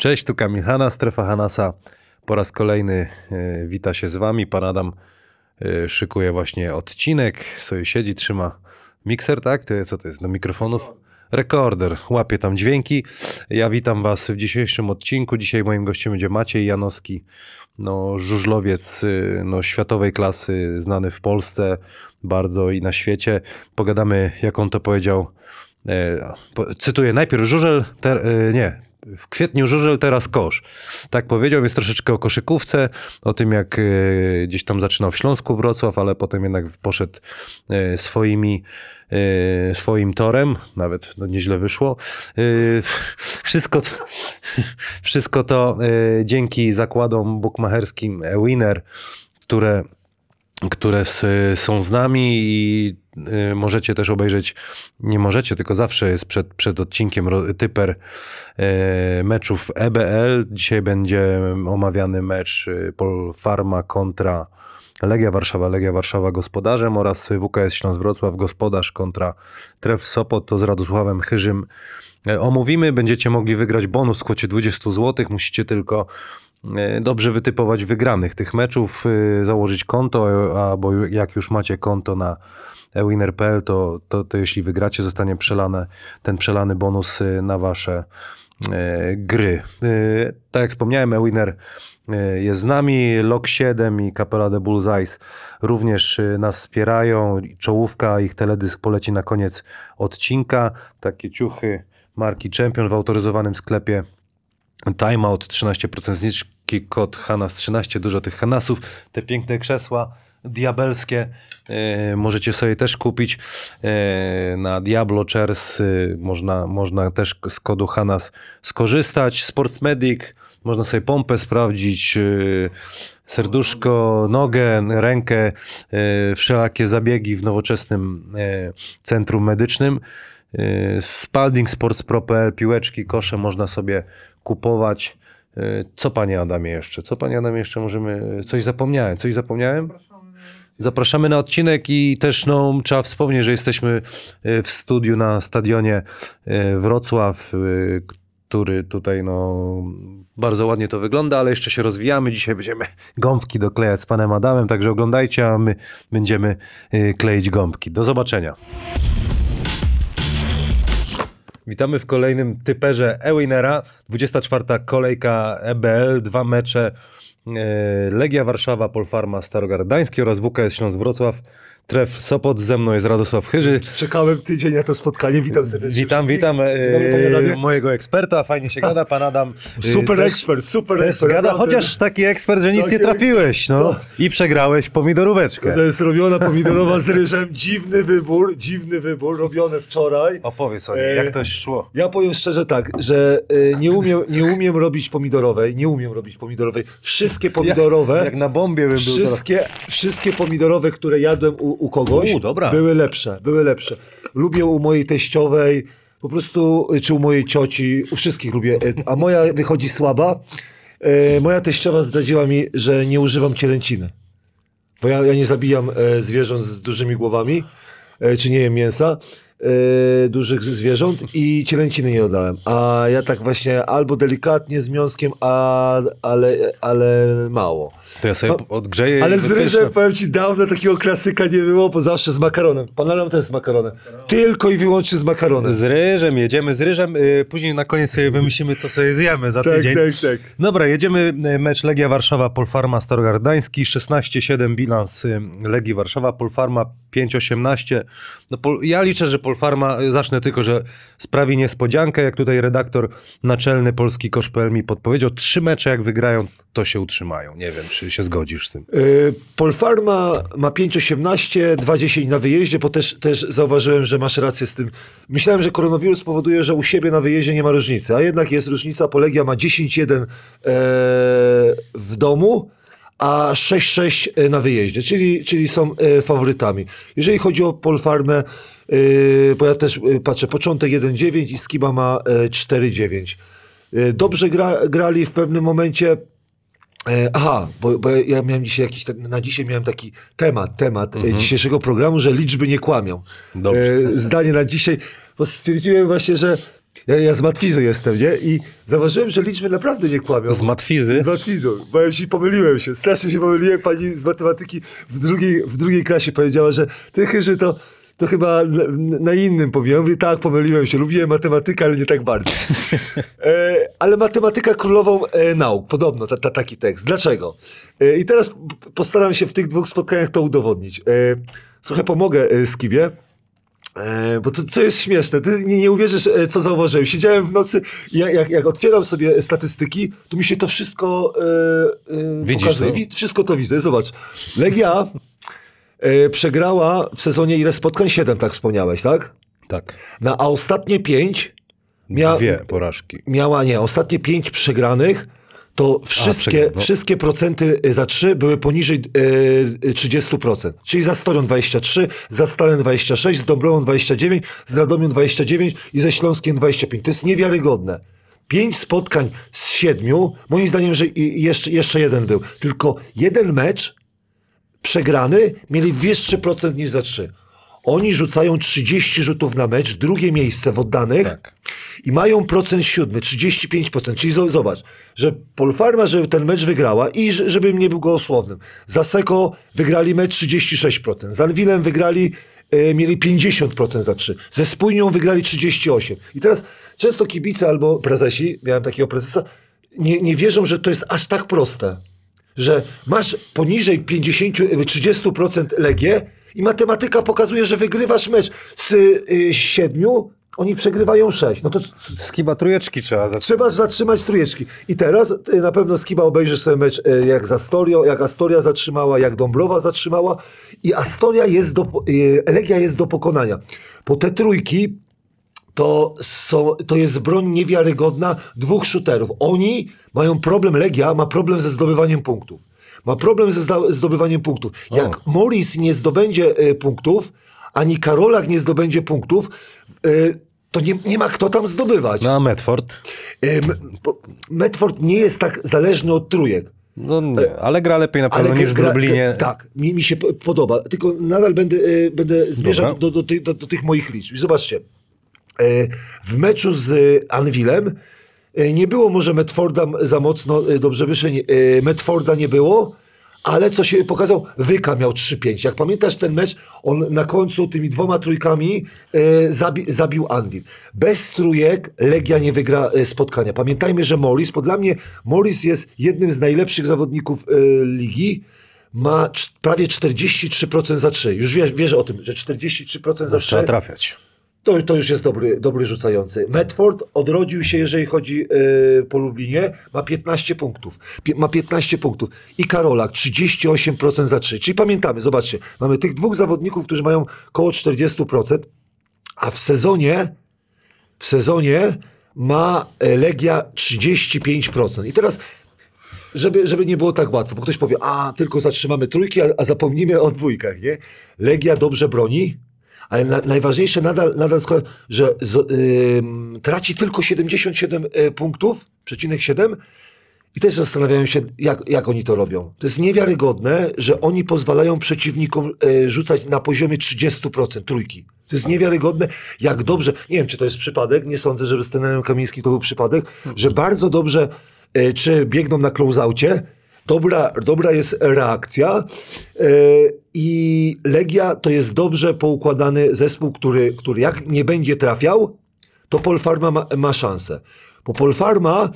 Cześć, tu Kamil Hanas, strefa Hanasa. Po raz kolejny e, wita się z wami. Pan Adam e, szykuje właśnie odcinek, sobie siedzi, trzyma mikser, tak? To, co to jest, do mikrofonów? Rekorder, łapie tam dźwięki. Ja witam was w dzisiejszym odcinku. Dzisiaj moim gościem będzie Maciej Janowski, no, żużlowiec y, no, światowej klasy, znany w Polsce bardzo i na świecie. Pogadamy, jak on to powiedział, E, cytuję, najpierw żużel, ter, nie, w kwietniu żużel, teraz kosz. Tak powiedział, więc troszeczkę o koszykówce, o tym jak e, gdzieś tam zaczynał w Śląsku Wrocław, ale potem jednak poszedł e, swoimi, e, swoim torem, nawet no, nieźle wyszło. Wszystko to, wszystko to dzięki zakładom bukmacherskim Winner, które które s- są z nami i y, możecie też obejrzeć, nie możecie, tylko zawsze jest przed, przed odcinkiem typer y, meczów EBL. Dzisiaj będzie omawiany mecz y, Polfarma kontra Legia Warszawa, Legia Warszawa gospodarzem oraz WKS Śląsk Wrocław gospodarz kontra Tref Sopot, to z Radosławem Chyżym e, omówimy. Będziecie mogli wygrać bonus w kwocie 20 zł. Musicie tylko e, dobrze wytypować wygranych tych meczów, e, założyć konto, e, albo jak już macie konto na winner.pl, to, to, to jeśli wygracie, zostanie przelane, ten przelany bonus e, na wasze e, gry. E, Tak jak wspomniałem, Ewiner e, jest z nami, Lok 7 i Capella de Bullseyes również e, nas wspierają. Czołówka, ich teledysk poleci na koniec odcinka. Takie ciuchy marki Champion w autoryzowanym sklepie Timeout, 13% zniżki, kod Hanas 13, dużo tych Hanasów, te piękne krzesła diabelskie e, możecie sobie też kupić e, na Diablo Chairs, e, można, można też z kodu Hanas skorzystać, Sportsmedic, można sobie pompę sprawdzić, e, serduszko, nogę, rękę, e, wszelakie zabiegi w nowoczesnym centrum medycznym. Spalding Sports Pro.pl, piłeczki, kosze można sobie kupować. E, Co panie Adamie jeszcze? Co panie Adamie jeszcze możemy... Coś zapomniałem, coś zapomniałem? Zapraszamy na odcinek i też no, trzeba wspomnieć, że jesteśmy e, w studiu na stadionie e, Wrocław, e, który tutaj no, bardzo ładnie to wygląda, ale jeszcze się rozwijamy. Dzisiaj będziemy gąbki doklejać z panem Adamem, także oglądajcie, a my będziemy e, kleić gąbki. Do zobaczenia. Witamy w kolejnym typerze Ewinera. 24. kolejka EBL, dwa mecze e, Legia Warszawa, Polfarma Starogardański oraz WKS Śląsk Wrocław. Tref Sopot, ze mną jest Radosław Chyży. Czekałem tydzień na to spotkanie. Witam serdecznie. Witam, witam e, Adamie. mojego eksperta, fajnie się gada, pan Adam. e, Super też- ekspert, super Też ekspert. gada, chociaż taki ekspert, że nic Tak nie trafiłeś, no. To- I przegrałeś pomidoróweczkę. To jest robiona pomidorowa z ryżem. Dziwny wybór, dziwny wybór, robiony wczoraj. Opowiedz o niej, E, jak to szło. Ja powiem szczerze tak, że nie, umiem, nie umiem robić pomidorowej, nie umiem robić pomidorowej. Wszystkie pomidorowe, Jak, jak na bombie bym był teraz. wszystkie, wszystkie pomidorowe, które jadłem u, u kogoś, U, dobra. były lepsze, były lepsze. Lubię u mojej teściowej, po prostu, czy u mojej cioci, u wszystkich lubię, y, a moja wychodzi słaba. Y, Moja teściowa zdradziła mi, że nie używam cielęciny. Bo ja, ja nie zabijam e, zwierząt z dużymi głowami, e, czy nie jem mięsa e, dużych zwierząt i cielęciny nie dodałem. A ja tak właśnie albo delikatnie z miąskiem, a, ale, ale mało. To ja sobie No, odgrzeję Ale z ryżem, powiem ci, dawno takiego klasyka nie było, bo zawsze z makaronem. Pan Adam też z makaronem. Tylko i wyłącznie z makaronem. Z ryżem, jedziemy z ryżem. y, Później na koniec sobie wymyślimy, co sobie zjemy za Tak, tydzień. tak, tak. Dobra, jedziemy. y, Mecz Legia Warszawa, Polfarma Starogardański. 16-7 bilans y, Legii Warszawa, Polfarma 5-18. No, Pol- ja liczę, że Polfarma, zacznę tylko, że sprawi niespodziankę. Jak tutaj redaktor naczelny Polski Kosz.pl mi podpowiedział, trzy mecze jak wygrają, to się utrzymają. Nie wiem, czy się zgodzisz z tym. Y, Polfarma ma 5,18, 2,10 na wyjeździe, bo też, też zauważyłem, że masz rację z tym. Myślałem, że koronawirus powoduje, że u siebie na wyjeździe nie ma różnicy, a jednak jest różnica. Polegia ma 10,1 e, w domu, a 6,6 na wyjeździe, czyli, czyli są e, faworytami. Jeżeli chodzi o Polfarmę, e, bo ja też e, patrzę, początek 1,9 i Skiba ma e, 4,9. E, Dobrze gra, grali w pewnym momencie. E, aha, bo, bo ja miałem dzisiaj jakiś, tak- na dzisiaj miałem taki temat, temat e, dzisiejszego programu, że liczby nie kłamią. Dobrze. E, zdanie na dzisiaj, bo stwierdziłem właśnie, że Ja, ja z Matwizy jestem, nie? I zauważyłem, że liczby naprawdę nie kłamią. Z matwizy. Z matwizą. Bo ja się pomyliłem się. Strasznie się pomyliłem. Pani z matematyki w drugiej, w drugiej klasie powiedziała, że ty chyży to, to chyba na, na innym powiem. Mówię, tak, pomyliłem się. Lubiłem matematykę, ale nie tak bardzo. E, ale matematyka królową e, nauk. Podobno ta, ta, taki tekst. Dlaczego? E, I teraz postaram się w tych dwóch spotkaniach to udowodnić. E, trochę pomogę e, Skibie. E, bo to, co jest śmieszne, ty nie, nie uwierzysz, e, co zauważyłem. Siedziałem w nocy i jak, jak, jak otwieram sobie statystyki, to mi się to wszystko e, e, Widzisz pokazuje. to? Wszystko to widzę. Zobacz. Legia przegrała w sezonie ile spotkań? Siedem, tak wspomniałeś, tak? Tak. Na, a ostatnie pięć mia, Dwie porażki. miała, nie, ostatnie pięć przegranych, to wszystkie, przegrane, no. wszystkie procenty za trzy były poniżej e, 30%. Czyli za Storią 23, za Stalem 26, z Dąbrową 29, z Radomią 29 i ze Śląskiem 25. To jest niewiarygodne. Pięć spotkań z siedmiu, moim zdaniem, że jeszcze, jeszcze jeden był. Tylko jeden mecz przegrany mieli wyższy procent niż za trzy. Oni rzucają 30 rzutów na mecz, drugie miejsce w oddanych Tak. i mają procent siódmy, 35%. Czyli zo- zobacz, że Polfarma, żeby ten mecz wygrała i że- żebym nie był gołosłownym. Za Seko wygrali mecz 36%. Z Anwilem wygrali, e, mieli 50% za trzy. Ze Spójnią wygrali 38%. I teraz często kibice albo prezesi, miałem takiego prezesa, nie, nie wierzą, że to jest aż tak proste że masz poniżej 50, y, 30% Legię i matematyka pokazuje, że wygrywasz mecz z y, siedmiu, oni przegrywają sześć. No to Skiba trójeczki trzeba zacząć. trzeba zatrzymać trójeczki. I teraz y, na pewno Skiba obejrzysz sobie mecz y, jak z Astorią, jak Astoria zatrzymała, jak Dąbrowa zatrzymała i Astoria jest do, y, Legia jest do pokonania. Po te trójki to, są, to jest broń niewiarygodna dwóch shooterów. Oni mają problem, Legia ma problem ze zdobywaniem punktów. Ma problem ze zdobywaniem punktów. Jak Morris nie zdobędzie e, punktów, ani Karolak nie zdobędzie punktów, e, to nie, nie ma kto tam zdobywać. No a Medford? Bo Medford nie jest tak zależny od trójek. No nie, ale gra lepiej na pewno niż w gra- Lublinie. Tak, mi, mi się podoba. Tylko nadal będę, będę zmierzał do, do, tych- do, do tych moich liczb. Zobaczcie. E, W meczu z Anwilem e, nie było może Medforda za mocno, e, dobrze wyszedł, e, Medforda nie było, ale co się pokazał, Wyka miał 3-5. Jak pamiętasz ten mecz, on na końcu tymi dwoma trójkami e, zabi, zabił Anwil. Bez trójek Legia nie wygra e, spotkania. Pamiętajmy, że Morris, bo dla mnie Morris jest jednym z najlepszych zawodników e, ligi, ma prawie 43% za 3. Już wiesz, wiesz o tym, że 43% za 3 Trzeba trafiać. To, to już jest dobry, dobry rzucający. Medford odrodził się, jeżeli chodzi e, po Lublinie, ma 15 punktów. Pie, ma 15 punktów. I Karolak 38% za 3. Czyli pamiętamy, zobaczcie, mamy tych dwóch zawodników, którzy mają około 40%, a w sezonie w sezonie ma e, Legia 35%. I teraz żeby, żeby nie było tak łatwo, bo ktoś powie, a tylko zatrzymamy trójki, a, a zapomnimy o dwójkach, nie? Legia dobrze broni, ale na, najważniejsze nadal, nadal że z, traci tylko 77 y, punktów, przecinek 7 i też zastanawiałem się, jak, jak oni to robią. To jest niewiarygodne, że oni pozwalają przeciwnikom e, rzucać na poziomie 30% trójki. To jest niewiarygodne, jak dobrze, nie wiem, czy to jest przypadek, nie sądzę, żeby z trenerem Kamińskim to był przypadek, że bardzo dobrze, e, czy biegną na closeaucie, dobra, dobra jest reakcja e, i Legia to jest dobrze poukładany zespół, który, który jak nie będzie trafiał, to Polfarma ma, ma szansę. Bo Polfarma,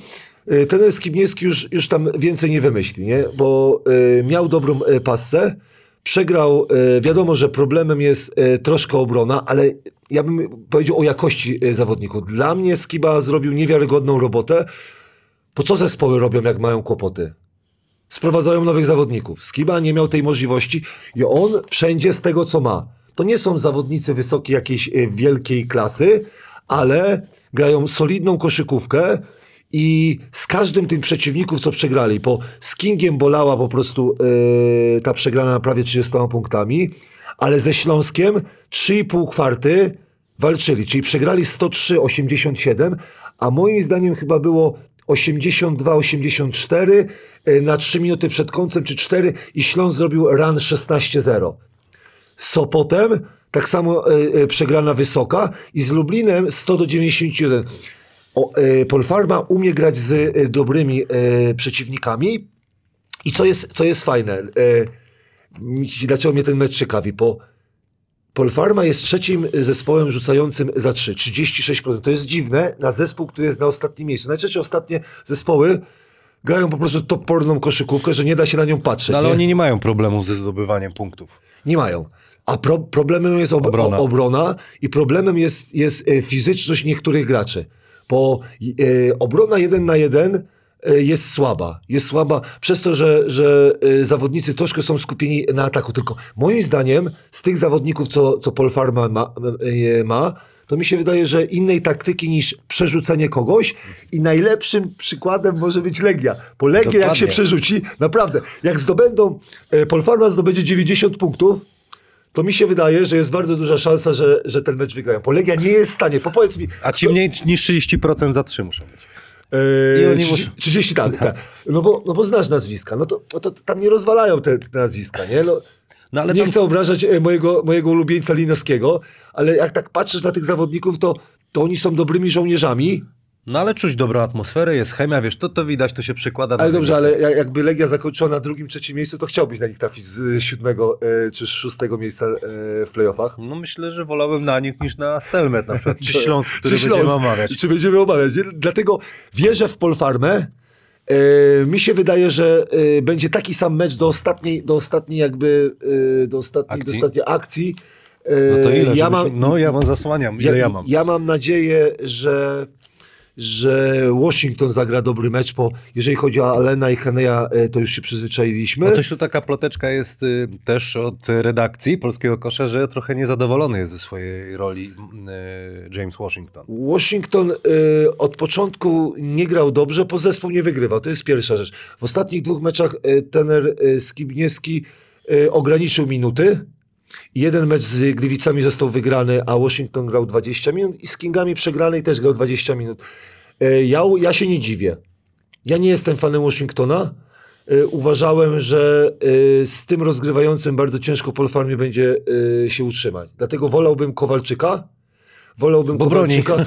y, trener Skibniewski już, już tam więcej nie wymyśli, nie? bo y, miał dobrą y, przegrał, y, wiadomo, że problemem jest y, troszkę obrona, ale ja bym powiedział o jakości y, zawodników. Dla mnie Skiba zrobił niewiarygodną robotę, bo co zespoły robią, jak mają kłopoty? Sprowadzają nowych zawodników. Skiba nie miał tej możliwości i on wszędzie z tego, co ma. To nie są zawodnicy wysokiej jakiejś e, wielkiej klasy, ale grają solidną koszykówkę i z każdym tym przeciwników, co przegrali, bo z Kingiem bolała po prostu e, ta przegrana na prawie 30 punktami, ale ze Śląskiem 3,5 kwarty walczyli, czyli przegrali 103-87, a moim zdaniem chyba było 82-84 e, na 3 minuty przed końcem, czy 4 i Śląsk zrobił run 16-0. Z Sopotem tak samo e, przegrana Wysoka i z Lublinem 100 do 91. O, e, Polfarma umie grać z e, dobrymi przeciwnikami i co jest, co jest fajne, dlaczego mnie ten mecz ciekawi, bo Polfarma jest trzecim zespołem rzucającym za 3, 36%. To jest dziwne na zespół, który jest na ostatnim miejscu. Najczęściej ostatnie zespoły grają po prostu toporną koszykówkę, że nie da się na nią patrzeć. No, ale nie? oni nie mają problemu ze zdobywaniem punktów. Nie mają. A pro, problemem jest ob, Obrona. obrona. i problemem jest, jest e, fizyczność niektórych graczy. Bo e, obrona jeden na jeden jest słaba. Jest słaba przez to, że, że e, zawodnicy troszkę są skupieni na ataku. Tylko moim zdaniem z tych zawodników, co, co Paul Farma ma, e, ma, to mi się wydaje, że innej taktyki niż przerzucenie kogoś i najlepszym przykładem może być Legia. Bo Legia jak Dokładnie. się przerzuci, naprawdę, jak zdobędą, e, Paul Farma zdobędzie 90 punktów, to mi się wydaje, że jest bardzo duża szansa, że, że ten mecz wygrają. Bo Legia nie jest w stanie, powiedz mi... A ci mniej niż 30% za 3 muszą być. E, I oni 30, muszą- 30 tak, tak. No, bo, no bo znasz nazwiska, no to, no to tam nie rozwalają te, te nazwiska, nie? No, No ale nie tam- chcę obrażać e, mojego, mojego ulubieńca Linowskiego, ale jak tak patrzysz na tych zawodników, to, to oni są dobrymi żołnierzami, No ale czuć dobrą atmosferę, jest chemia, wiesz, to to widać, to się przekłada ale dobrze, ale jak- jakby Legia zakończyła na drugim, trzecim miejscu, to chciałbyś na nich trafić z siódmego e, czy szóstego miejsca e, w playoffach. No myślę, że wolałbym na nich niż na Stelmet na przykład, czy Śląsk, który Czy będziemy Śląsk? omawiać. Czy będziemy omawiać. nie? Dlatego wierzę w Polfarmę. E, mi się wydaje, że e, będzie taki sam mecz do ostatniej, do ostatniej jakby, e, do ostatniej, Akcji? do ostatniej akcji. E, No to ile? Ja Ja mam, No ja mam zasłaniam, ile ja, mam. ja mam nadzieję, że, że Washington zagra dobry mecz, bo jeżeli chodzi o Alena i Heneja, e, to już się przyzwyczailiśmy. No coś tu taka ploteczka jest y, też od redakcji Polskiego Kosza, że trochę niezadowolony jest ze swojej roli y, James Washington. Washington y, od początku nie grał dobrze, bo zespół nie wygrywał. To jest pierwsza rzecz. W ostatnich dwóch meczach tener Skibniewski ograniczył minuty. Jeden mecz z Gliwicami został wygrany, a Washington grał 20 minut i z Kingami przegrany i też grał 20 minut. Y, ja, ja się nie dziwię. Ja nie jestem fanem Washingtona. Y, uważałem, że y, z tym rozgrywającym bardzo ciężko Paul Farmie będzie się utrzymać. Dlatego wolałbym Kowalczyka. Wolałbym Bo. Kowalczyka.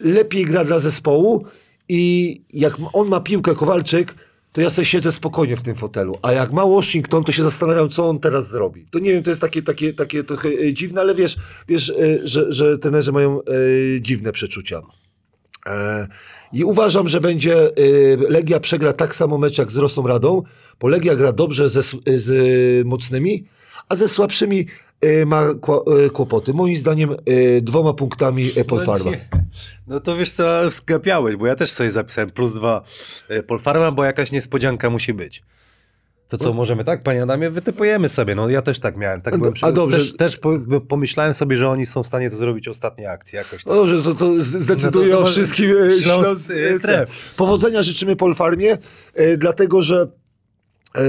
Lepiej gra dla zespołu i jak on ma piłkę Kowalczyk, to ja sobie siedzę spokojnie w tym fotelu. A jak ma Washington, to się zastanawiam, co on teraz zrobi. To nie wiem, to jest takie, takie, takie trochę e, dziwne, ale wiesz, wiesz e, że, że trenerzy mają e, dziwne przeczucia. I uważam, że będzie Legia przegra tak samo mecz jak z Rosą Radą, bo Legia gra dobrze ze, z mocnymi, a ze słabszymi ma kłopoty. Moim zdaniem dwoma punktami Polfarma. No. No to wiesz co, skapiałeś, bo ja też sobie zapisałem plus dwa y, Polfarma, bo jakaś niespodzianka musi być. To co, możemy tak, panie Adamie, wytypujemy sobie. No ja też tak miałem. Tak byłem a dobrze. Też, też po, pomyślałem sobie, że oni są w stanie to zrobić ostatniej akcji jakoś. No dobrze, to, to zdecyduje No to o wszystkim e, Śląsk, e, e, tref. Powodzenia życzymy Polfarmie, e, dlatego że e,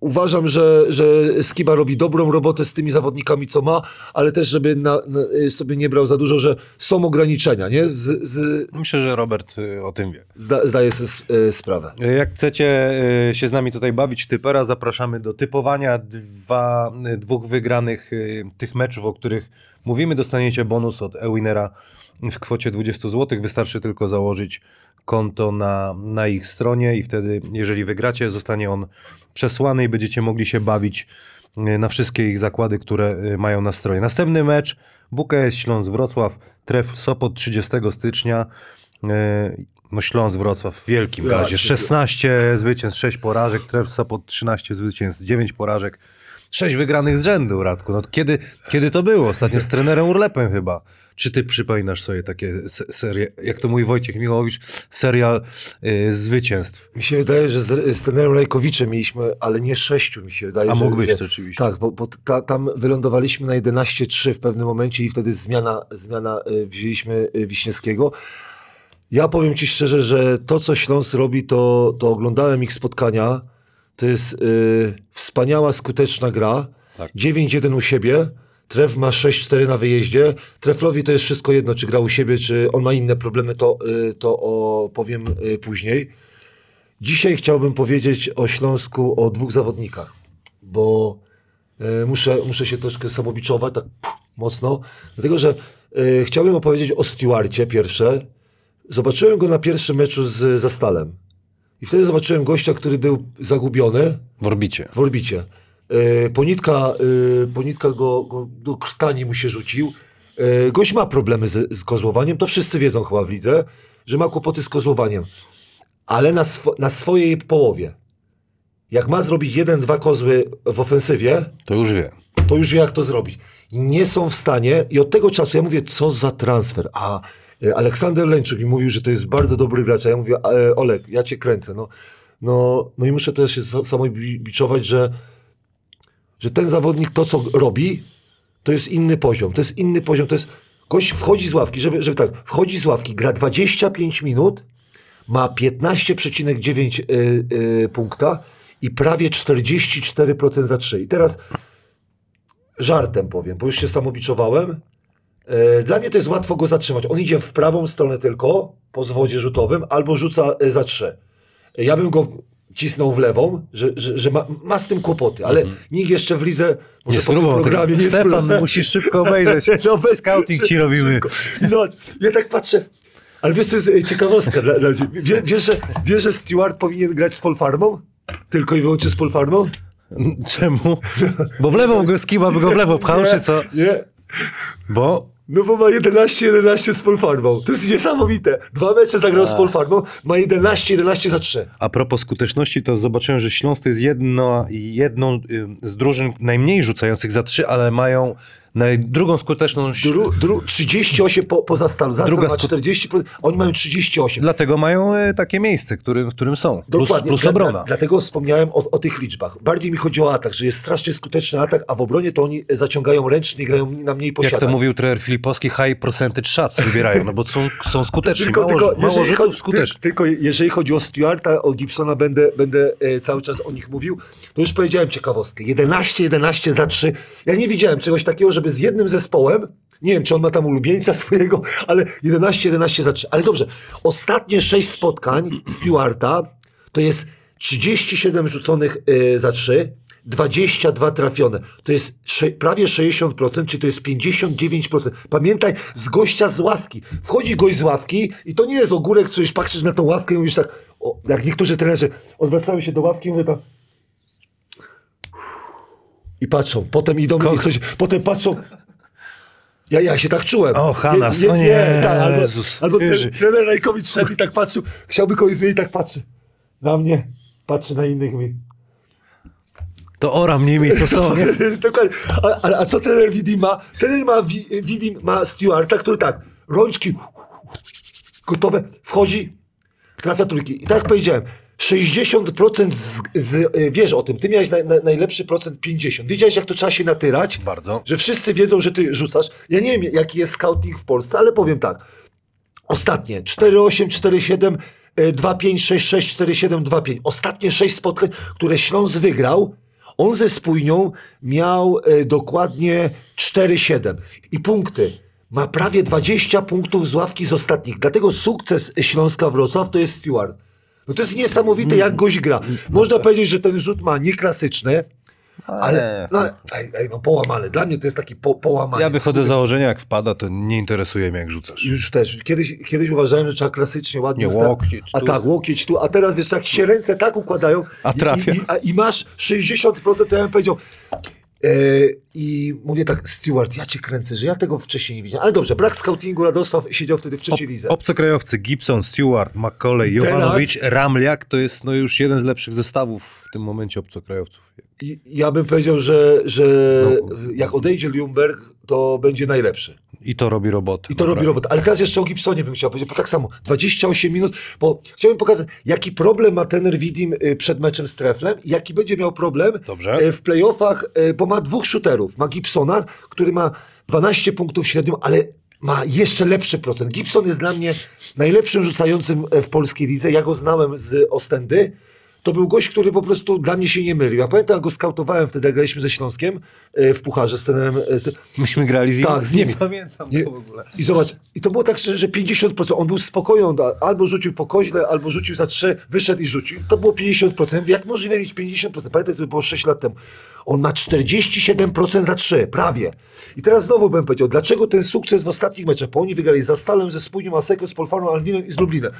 uważam, że, że Skiba robi dobrą robotę z tymi zawodnikami, co ma, ale też, żeby na, na, e, sobie nie brał za dużo, że są ograniczenia, nie? Z, z, Myślę, że Robert y, o tym wie. zda, zdaje sobie e, sprawę. Jak chcecie y, się z nami tutaj bawić typera, zapraszamy do typowania dwa, y, dwóch wygranych y, tych meczów, o których mówimy. Dostaniecie bonus od Ewinera w kwocie 20 zł. Wystarczy tylko założyć konto na, na ich stronie i wtedy, jeżeli wygracie, zostanie on przesłany i będziecie mogli się bawić y, na wszystkie ich zakłady, które y, mają na stronie. Następny mecz WKS Śląsk Wrocław, tref Sopot 30 stycznia. Y, No Śląsk Wrocław w wielkim razie. cię- 16 zwycięstw, 6 porażek, tref Sopot 13 zwycięstw, 9 porażek. 6 wygranych z rzędu, Radku. No, kiedy, kiedy to było? Ostatnio z trenerem Urlepem chyba. Czy ty przypominasz sobie takie se- serie, jak to mówi Wojciech Michałowicz, serial y, zwycięstw? Mi się wydaje, że z, z trenerem Lejkowiczem mieliśmy, ale nie sześciu mi się wydaje. A że, mógł być że, rzeczywiście. Tak, bo, bo ta, tam wylądowaliśmy na 11-3 w pewnym momencie i wtedy zmiana, zmiana y, wzięliśmy y, Wiśniewskiego. Ja powiem ci szczerze, że to, co Śląsk robi, to, to oglądałem ich spotkania. To jest y, wspaniała, skuteczna gra. Tak. 9-1 u siebie. Tref ma 6-4 na wyjeździe. Treflowi to jest wszystko jedno, czy gra u siebie, czy on ma inne problemy, to, y, to o, powiem y, później. Dzisiaj chciałbym powiedzieć o Śląsku o dwóch zawodnikach, bo E, muszę, muszę się troszkę samobiczować, tak pff, mocno, dlatego że chciałbym opowiedzieć o Stewarcie pierwsze. Zobaczyłem go na pierwszym meczu z Zastalem. I wtedy zobaczyłem gościa, który był zagubiony W orbicie. w orbicie. E, ponitka, e, ponitka go, go do krtani mu się rzucił. E, gość ma problemy z, z kozłowaniem, to wszyscy wiedzą chyba w lidze, że ma kłopoty z kozłowaniem. Ale na, swo, na swojej połowie. Jak ma zrobić jeden, dwa kozły w ofensywie, To już wie. to już wie jak to zrobić. Nie są w stanie i od tego czasu ja mówię, co za transfer. A Aleksander Lęczuk mi mówił, że to jest bardzo dobry gracz. A ja mówię, e, Olek, ja cię kręcę. No, no, no i muszę też się sa- samobiczować, że, że ten zawodnik to, co robi, to jest inny poziom. To jest inny poziom. To jest gość wchodzi z ławki, żeby, żeby tak, wchodzi z ławki, gra 25 minut, ma 15,9 y, y, punkta i prawie 44% za 3. I teraz żartem powiem, bo już się samobiczowałem. E, Dla mnie to jest łatwo go zatrzymać. On idzie w prawą stronę tylko po zwodzie rzutowym albo rzuca e, za trzy. E, Ja bym go cisnął w lewą, że, że, że ma, ma z tym kłopoty, ale nikt jeszcze w lidze Nie spróbował programie tego. nie Stefan, spróbował. musisz szybko obejrzeć. No bez- Scouting ci robimy. Zobacz, ja tak patrzę. Ale wiesz, to jest ciekawostka. Dla, dla, wie, wiesz, że, wiesz, że Stewart powinien grać z Polfarmą? Tylko i wyłącznie z Polfarmą? Czemu? Bo w lewą go skiba, by go w lewo pchał, czy co? Nie. Bo No bo ma 11-11 z Polfarmą. To jest niesamowite. Dwa mecze zagrał z Polfarmą, ma 11-11 za 3. A propos skuteczności, to zobaczyłem, że Śląsk to jest jedno, jedną y, z drużyn najmniej rzucających za trzy, ale mają drugą skuteczność. Dru, dru, 38 po, poza stalu. Zastal Druga ma sku- 40, oni mają 38. Dlatego mają y, takie miejsce, którym, w którym są. Plus, Dokładnie. plus Dla- obrona. Dla, dlatego wspomniałem o, o tych liczbach. Bardziej mi chodzi o atak, że jest strasznie skuteczny atak, a w obronie to oni zaciągają ręcznie, grają na mniej Jak posiadań. to mówił trener Filipowski, high percentage shots wybierają, no bo są, są skuteczni. Tylko, mało, tylko, mało jeżeli chodzi, tylko jeżeli chodzi o Stewarta, o Gibsona, będę, będę e, cały czas o nich mówił, to już powiedziałem ciekawostkę. 11-11 za 3. Ja nie widziałem czegoś takiego, żeby z jednym zespołem, nie wiem, czy on ma tam ulubieńca swojego, ale 11-11 za 3. Ale dobrze, ostatnie 6 spotkań Stewarta to jest 37 rzuconych e, za 3, 22 trafione. To jest prawie 60%, czy to jest 59%. Pamiętaj, z gościa z ławki. Wchodzi gość z ławki i to nie jest ogórek, coś patrzysz na tą ławkę i mówisz tak, o, jak niektórzy trenerzy odwracają się do ławki i mówią tak i patrzą. Potem idą i coś, potem patrzą. Ja, ja się tak czułem. O, Hanas, o tak, albo, Jezus. albo ten, trener Rajkowicz szedł i tak patrzył. Chciałby kogoś zmienić, tak patrzy. Na mnie, patrzy na innych mi. To oram nimi, to są, nie? Dokładnie. A, a, a co trener Widi ma? Trener ma, Wi- Widi ma Stewarta, który tak, rączki gotowe, wchodzi, trafia trójki. I tak jak powiedziałem, 60% z, z, y, wiesz o tym, ty miałeś naj, naj, najlepszy procent 50. Wiedziałeś, jak to trzeba się natyrać? Bardzo. Że wszyscy wiedzą, że ty rzucasz. Ja nie wiem, jaki jest scouting w Polsce, ale powiem tak. Ostatnie 4-8, 4-7, y, 2-5, 6-6, 4-7, 2-5. Ostatnie 6 spotkań, które Śląsk wygrał, on ze spójnią miał y, dokładnie 4-7. I punkty. Ma prawie 20 punktów z ławki z ostatnich. Dlatego sukces Śląska Wrocław to jest Stewart. No to jest niesamowite, jak gość gra. Można powiedzieć, że ten rzut ma nieklasyczny, ale no, ej, ej, no połamany. Dla mnie to jest taki po, połamany. Ja wychodzę z założenia, jak wpada, to nie interesuje mnie, jak rzucasz. Już też. Kiedyś, kiedyś uważałem, że trzeba klasycznie ładnie Nie, łokieć A tu. tak, łokieć tu. A teraz wiesz, jak się ręce tak układają A trafia. I, i, a, i masz 60%, to ja bym powiedział. E, I mówię tak, Stewart, ja cię kręcę, że ja tego wcześniej nie widziałem. Ale dobrze, brak scoutingu, Radosław siedział wtedy w trzeciej lidze. Obcokrajowcy Gibson, Stewart, McCauley, Jovanowicz, Ramliak to jest no już jeden z lepszych zestawów w tym momencie obcokrajowców. I ja bym powiedział, że, że No. jak odejdzie Ljungberg, to będzie najlepszy. I to robi robotę. I to robi robotę. Ale teraz jeszcze o Gibsonie bym chciał powiedzieć, bo tak samo, 28 minut, bo chciałbym pokazać, jaki problem ma trener Widim y, przed meczem z Treflem i jaki będzie miał problem Dobrze. y, w playoffach, y, bo ma dwóch shooterów. Ma Gibsona, który ma 12 punktów średnią, ale ma jeszcze lepszy procent. Gibson jest dla mnie najlepszym rzucającym w polskiej lidze. Ja go znałem z Ostendy. To był gość, który po prostu dla mnie się nie mylił. Ja pamiętam, jak go skautowałem wtedy, jak graliśmy ze Śląskiem e, w Pucharze z trenerem. e, z- Myśmy grali z nim? Tak, z nimi. Nie pamiętam Nie. w ogóle. I zobacz, i to było tak szczerze, że 50%. On był spokojny, on da- albo rzucił po koźle, albo rzucił za trzy, wyszedł i rzucił. To było 50%. Jak możliwe mieć 50%? Pamiętaj, to było 6 lat temu. On ma 47% za trzy, prawie. I teraz znowu bym powiedział, dlaczego ten sukces w ostatnich meczach? Bo oni wygrali za Stalem, ze Spójnią, Aseko, z Polfarą, Alwinem i z Lublinem.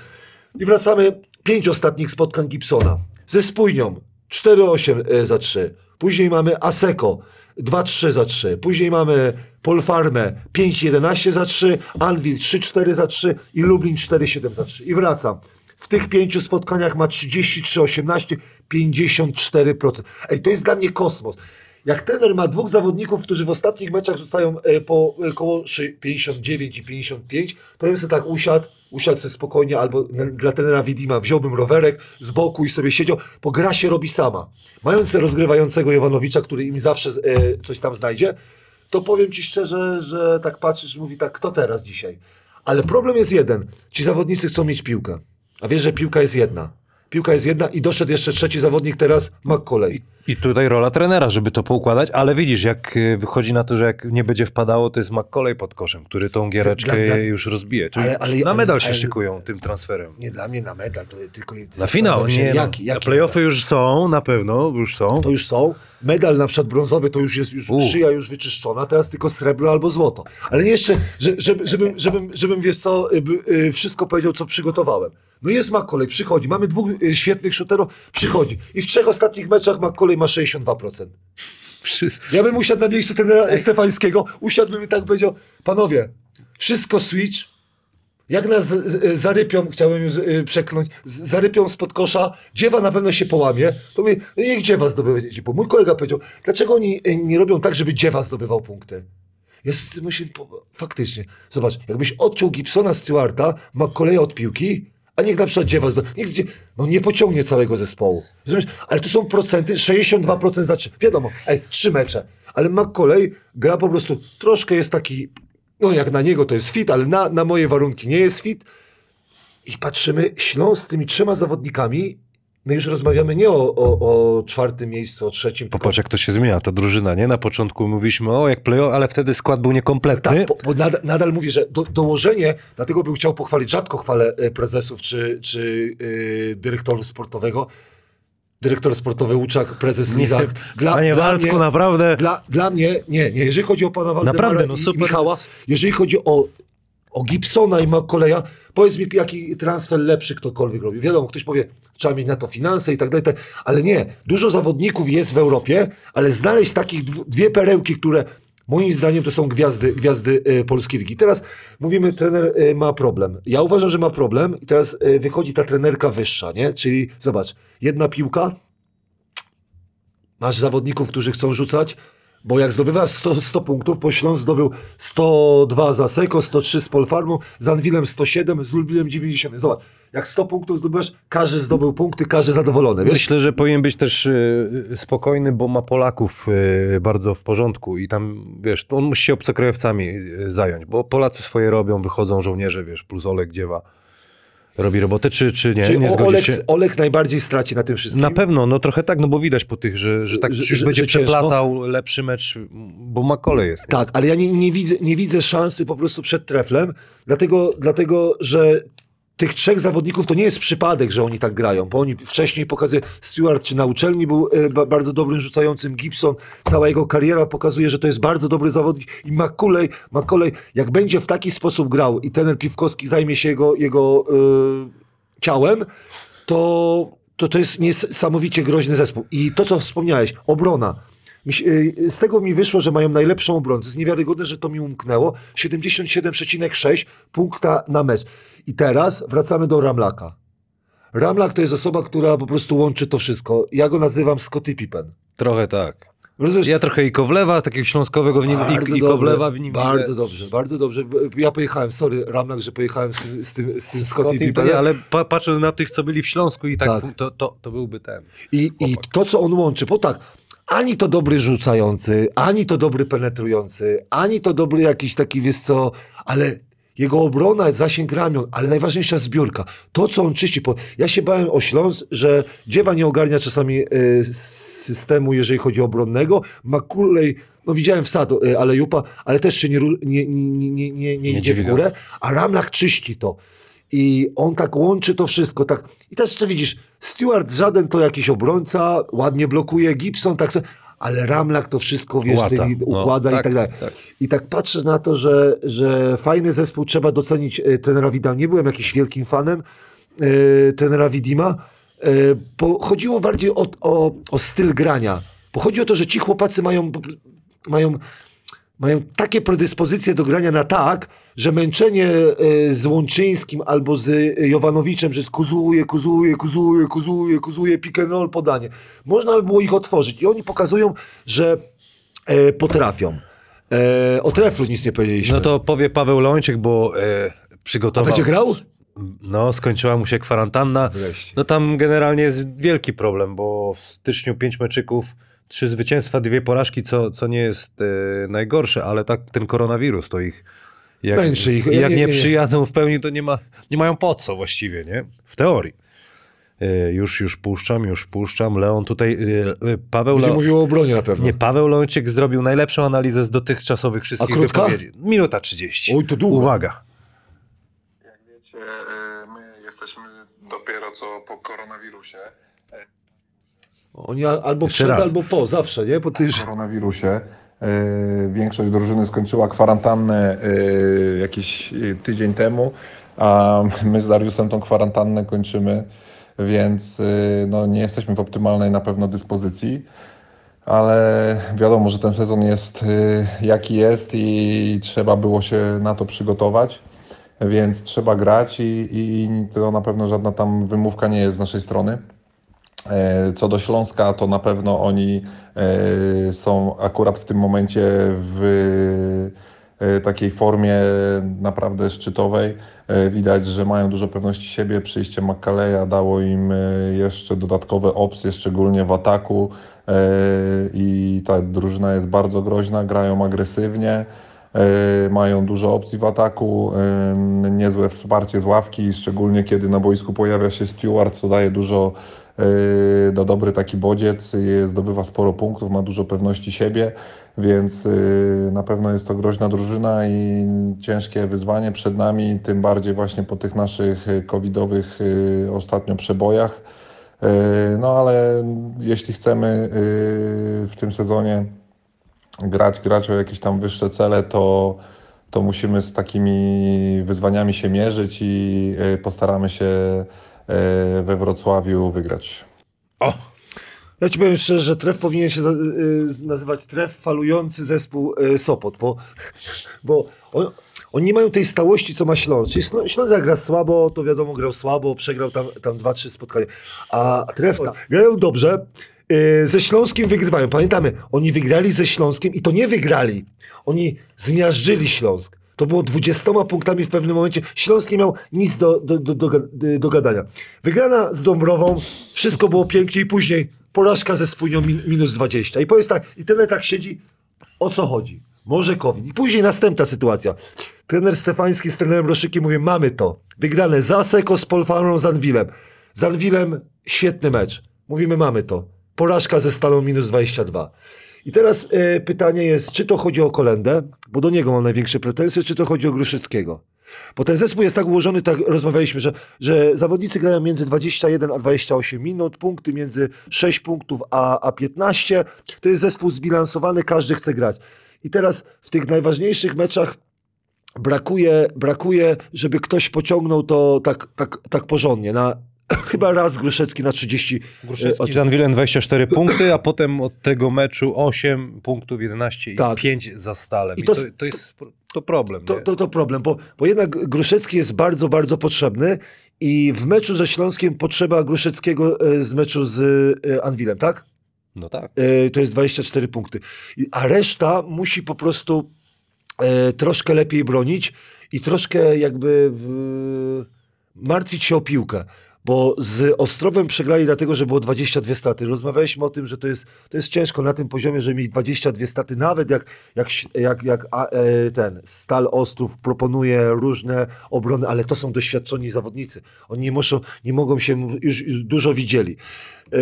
I wracamy, pięć ostatnich spotkań Gibsona. Ze Spójnią 4-8 e, za 3. Później mamy Aseko 2-3 za 3. Później mamy Polfarmę 5-11 za 3, Anvil 3-4 za 3 i Lublin 4-7 za 3. I wracam. W tych pięciu spotkaniach ma 33-18, 54%. Ej, to jest dla mnie kosmos. Jak trener ma dwóch zawodników, którzy w ostatnich meczach rzucają e, po e, około 59 i 55, to bym sobie tak usiadł, usiadł sobie spokojnie, albo dla trenera Widima wziąłbym rowerek z boku i sobie siedział, bo gra się robi sama. Mając rozgrywającego Jovanowicza, który im zawsze e, coś tam znajdzie, to powiem ci szczerze, że tak patrzysz, mówi tak, kto teraz dzisiaj? Ale problem jest jeden. Ci zawodnicy chcą mieć piłkę. A wiesz, że piłka jest jedna. Piłka jest jedna i doszedł jeszcze trzeci zawodnik teraz, McColley. I tutaj rola trenera, żeby to poukładać, ale widzisz, jak y, wychodzi na to, że jak nie będzie wpadało, to jest McColley pod koszem, który tą giereczkę Dla- dla- już rozbije. Ale- ale- na medal się ale- szykują tym transferem. Nie dla mnie na medal, to tylko... Na finał, nie. no. Jaki, Na jaki playoffy już są, na pewno, już są. to już są. Medal na przykład brązowy to już jest już U. szyja już wyczyszczona, teraz tylko srebro albo złoto. Ale nie jeszcze, że, żeby, żebym, żebym, żebym wiesz co, y, y, wszystko powiedział, co przygotowałem. No jest McColley, przychodzi, mamy dwóch świetnych shooterów, przychodzi. I w trzech ostatnich meczach McColley ma 62%. Ja bym usiadł na miejscu trenera Stefańskiego, usiadłbym i tak powiedział, panowie, wszystko switch, jak nas zarypią, chciałem już y, przekląć, zarypią spod kosza, dziewa na pewno się połamie, to mówię, no niech dziewa zdobywa, bo mój kolega powiedział, dlaczego oni y, nie robią tak, żeby dziewa zdobywał punkty? Jest, myślę, faktycznie, zobacz, jakbyś odciął Gibsona Stewarta, ma koleja od piłki, a niech na przykład dziewa zdobywa, niech no nie pociągnie całego zespołu. Rozumiesz? Ale tu są procenty, 62% za trzy. Wiadomo, ej, trzy mecze. Ale McColley gra po prostu, troszkę jest taki, no jak na niego to jest fit, ale na, na moje warunki nie jest fit. I patrzymy, Śląsk z tymi trzema zawodnikami, my już rozmawiamy nie o, o, o czwartym miejscu, o trzecim, tylko Popatrz, jak to się zmienia, ta drużyna, nie? Na początku mówiliśmy, o, jak playoff, ale wtedy skład był niekompletny. Tak, bo, bo nadal, nadal mówię, że do, dołożenie, dlatego bym chciał pochwalić, rzadko chwalę e, prezesów czy, czy e, dyrektorów sportowego. Dyrektor sportowy Łuczak, prezes Lizak. Dla, Panie dla Waldku, mnie, naprawdę. Dla, dla mnie, nie, nie, jeżeli chodzi o pana Waldemara Naprawdę, no i, super. i Michała, jeżeli chodzi o, o Gibsona i McColeya, powiedz mi, jaki transfer lepszy ktokolwiek robi. Wiadomo, ktoś powie, trzeba mieć na to finanse i tak dalej, ale nie. Dużo zawodników jest w Europie, ale znaleźć takich dwie perełki, które moim zdaniem to są gwiazdy, gwiazdy e, polskiej ligi. Teraz mówimy, trener e, ma problem. Ja uważam, że ma problem i teraz e, wychodzi ta trenerka wyższa, nie? Czyli zobacz, jedna piłka, masz zawodników, którzy chcą rzucać, bo jak zdobywasz 100, 100 punktów, bo Śląsk zdobył 102 za Seko, 103 z Polfarmą, z Anwilem 107, z Lublinem 90. Zobacz, jak 100 punktów zdobywasz, każdy zdobył punkty, każdy zadowolony, wiesz? Myślę, że powinien być też y, spokojny, bo ma Polaków y, bardzo w porządku i tam, wiesz, on musi się obcokrajowcami y, zająć, bo Polacy swoje robią, wychodzą żołnierze, wiesz, plus Olek Dziewa robi robotę, czy, czy nie, Czyli nie zgodzisz Olek, się? Olek najbardziej straci na tym wszystkim. Na pewno, no trochę tak, no bo widać po tych, że, że tak Że- już będzie że ciężko. przeplatał lepszy mecz, bo ma kolej jest. nie? Tak, ale ja nie, nie, widzę, nie widzę szansy po prostu przed treflem, dlatego, dlatego że tych trzech zawodników to nie jest przypadek, że oni tak grają, bo oni wcześniej pokazuje, Stewart czy na uczelni był e, ba, bardzo dobrym rzucającym, Gibson, cała jego kariera pokazuje, że to jest bardzo dobry zawodnik i McCulley, McCulley jak będzie w taki sposób grał i trener Piwkowski zajmie się jego, jego e, ciałem, to, to to jest niesamowicie groźny zespół. I to, co wspomniałeś, obrona. Y, Z tego mi wyszło, że mają najlepszą obronę. To jest niewiarygodne, że to mi umknęło. 77,6 punkta na mecz. I teraz wracamy do Ramlaka. Ramlak to jest osoba, która po prostu łączy to wszystko. Ja go nazywam Scottie Pippen. Trochę tak. Rozumiesz? Ja trochę i Kowlewa, takiego śląskowego w nim, i, i Kowlewa w nim Bardzo dobrze, bardzo dobrze. Ja pojechałem, sorry Ramlak, że pojechałem z tym, z tym, z tym Scottie Pippenem. ale pa, patrząc na tych, co byli w Śląsku i tak, Tak. To, to, to byłby ten. I, I to, co on łączy, bo tak, ani to dobry rzucający, ani to dobry penetrujący, ani to dobry jakiś taki, wiesz co, ale Jego obrona, zasięg ramion, ale najważniejsza zbiórka. To, co on czyści. Po... Ja się bałem o Śląsk, że Dziewa nie ogarnia czasami y, systemu, jeżeli chodzi o obronnego. Makulej, no widziałem wsad y, Alejupa, ale też się nie, nie, nie, nie, nie, nie idzie w górę. A Ramlak czyści to. I on tak łączy to wszystko. Tak. I też jeszcze widzisz, Stewart żaden to jakiś obrońca, ładnie blokuje, Gibson tak se, ale Ramlak to wszystko wiesz, Łata. No, układa tak, i tak dalej. tak. I tak patrzę na to, że, że fajny zespół trzeba docenić e, trenera Vida. Nie byłem jakimś wielkim fanem e, trenera Widima, e, bo chodziło bardziej o, o, o styl grania. Bo chodzi o to, że ci chłopacy mają, mają, mają takie predyspozycje do grania na tak, że męczenie e, z Łączyńskim albo z e, Jowanowiczem, że kuzuje, kuzuje, kuzuje, kuzuje, kuzuje, pick and roll, podanie. Można by było ich otworzyć i oni pokazują, że e, potrafią. O treflu nic nie powiedzieliśmy. No to powie Paweł Lończyk, bo przygotował... Będzie grał? No, skończyła mu się kwarantanna. Wreszcie. No tam generalnie jest wielki problem, bo w styczniu pięć meczyków, trzy zwycięstwa, dwie porażki, co, co nie jest e, najgorsze, ale tak ten koronawirus to ich... Jak, Męczy ich. Ja Jak nie- nie, nie- przyjadą w pełni, to nie, ma, nie mają po co właściwie, nie? W teorii. E, już, już puszczam, już puszczam. Leon tutaj... E, e, Paweł Będzie Le... mówił o obronie na pewno. Nie, Paweł Lończyk zrobił najlepszą analizę z dotychczasowych wszystkich A krótka? wypowiedzi. Minuta 30. Oj, to długo. Uwaga. Jak wiecie, my jesteśmy dopiero co po koronawirusie. Oni albo Jeszcze przed, raz. albo po, zawsze, nie? Po tyż... koronawirusie. y, Większość drużyny skończyła kwarantannę y, jakiś y, tydzień temu, a my z Dariusem tą kwarantannę kończymy, więc y, no, nie jesteśmy w optymalnej na pewno dyspozycji. Ale wiadomo, że ten sezon jest jaki jest i trzeba było się na to przygotować, więc trzeba grać i, i to na pewno żadna tam wymówka nie jest z naszej strony. E, Co do Śląska, to na pewno oni e, są akurat w tym momencie w e, takiej formie naprawdę szczytowej. Widać, że mają dużo pewności siebie. Przyjście McCalleya dało im jeszcze dodatkowe opcje, szczególnie w ataku i ta drużyna jest bardzo groźna, grają agresywnie. Mają dużo opcji w ataku, niezłe wsparcie z ławki, szczególnie kiedy na boisku pojawia się Stewart, to daje dużo do dobry taki bodziec, e, zdobywa sporo punktów, ma dużo pewności siebie, więc e, na pewno jest to groźna drużyna i ciężkie wyzwanie przed nami, tym bardziej właśnie po tych naszych covidowych ostatnio przebojach. No ale jeśli chcemy w tym sezonie grać, grać o jakieś tam wyższe cele, to, to musimy z takimi wyzwaniami się mierzyć i postaramy się we Wrocławiu wygrać. O! Ja ci powiem szczerze, że tref powinien się y, nazywać tref falujący zespół y, Sopot, bo, bo on, oni nie mają tej stałości, co ma Śląsk. Śląsk gra słabo, to wiadomo, grał słabo, przegrał tam, tam dwa, trzy spotkania. A tref tak, grają dobrze, ze Śląskiem wygrywają. Pamiętamy, oni wygrali ze Śląskiem i to nie wygrali. Oni zmiażdżyli Śląsk. To było 20 punktami w pewnym momencie. Śląsk nie miał nic do, do, do, do, do gadania. Wygrana z Dąbrową, wszystko było pięknie i później porażka ze spójnią min, minus 20. I powiedz tak, i ten tak siedzi, o co chodzi? Może COVID. I później następna sytuacja. Trener Stefański z trenerem Roszykiem mówię, mamy to. Wygrane za Seko z Polfarą z Anwilem. Z Anwilem świetny mecz. Mówimy, mamy to. Porażka ze Stalą minus 22. I teraz e, pytanie jest, czy to chodzi o Kolendę, bo do niego mam największe pretensje, czy to chodzi o Gruszyckiego. Bo ten zespół jest tak ułożony, tak rozmawialiśmy, że, że zawodnicy grają między 21 a 28 minut, punkty między 6 punktów a, a 15. To jest zespół zbilansowany, każdy chce grać. I teraz w tych najważniejszych meczach brakuje, brakuje żeby ktoś pociągnął to tak, tak, tak porządnie. Na, chyba raz Gruszecki na 30. e, Gruszewski z Anwilem 24 punkty, a potem od tego meczu 8 punktów, 11 i Tak. 5 za stalem. I I to to, to, jest to problem. To, to, to problem, bo, bo jednak Gruszecki jest bardzo, bardzo potrzebny i w meczu ze Śląskiem potrzeba Gruszeckiego e, z meczu z e, Anwilem, tak? No tak. To jest 24 punkty. I- A reszta musi po prostu troszkę lepiej bronić i troszkę jakby w, martwić się o piłkę. Bo z Ostrowem przegrali dlatego, że było 22 straty. Rozmawialiśmy o tym, że to jest, to jest ciężko na tym poziomie, żeby mieć 22 straty, nawet jak, jak, jak, jak a, e, ten Stal Ostrów proponuje różne obrony, ale to są doświadczeni zawodnicy. Oni nie, muszą, nie mogą się, już, już dużo widzieli. E,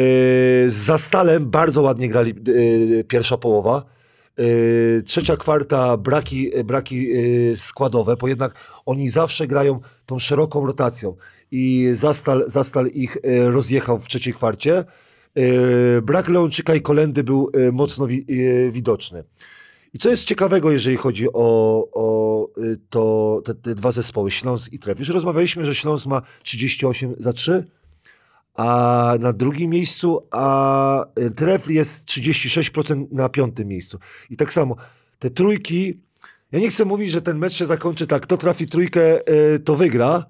za Stalem bardzo ładnie grali e, pierwsza połowa. Yy, trzecia kwarta braki, braki yy, składowe, bo jednak oni zawsze grają tą szeroką rotacją i Zastal, Zastal ich yy, rozjechał w trzeciej kwarcie. Yy, brak Leonczyka i Kolendy był yy, mocno wi- widoczny. I co jest ciekawego, jeżeli chodzi o, o to, te, te dwa zespoły, Śląsk i Tref. Już rozmawialiśmy, że Śląsk ma 38 za 3, a na drugim miejscu, a Trefl jest 36% na piątym miejscu. I tak samo, te trójki, ja nie chcę mówić, że ten mecz się zakończy tak, kto trafi trójkę, to wygra,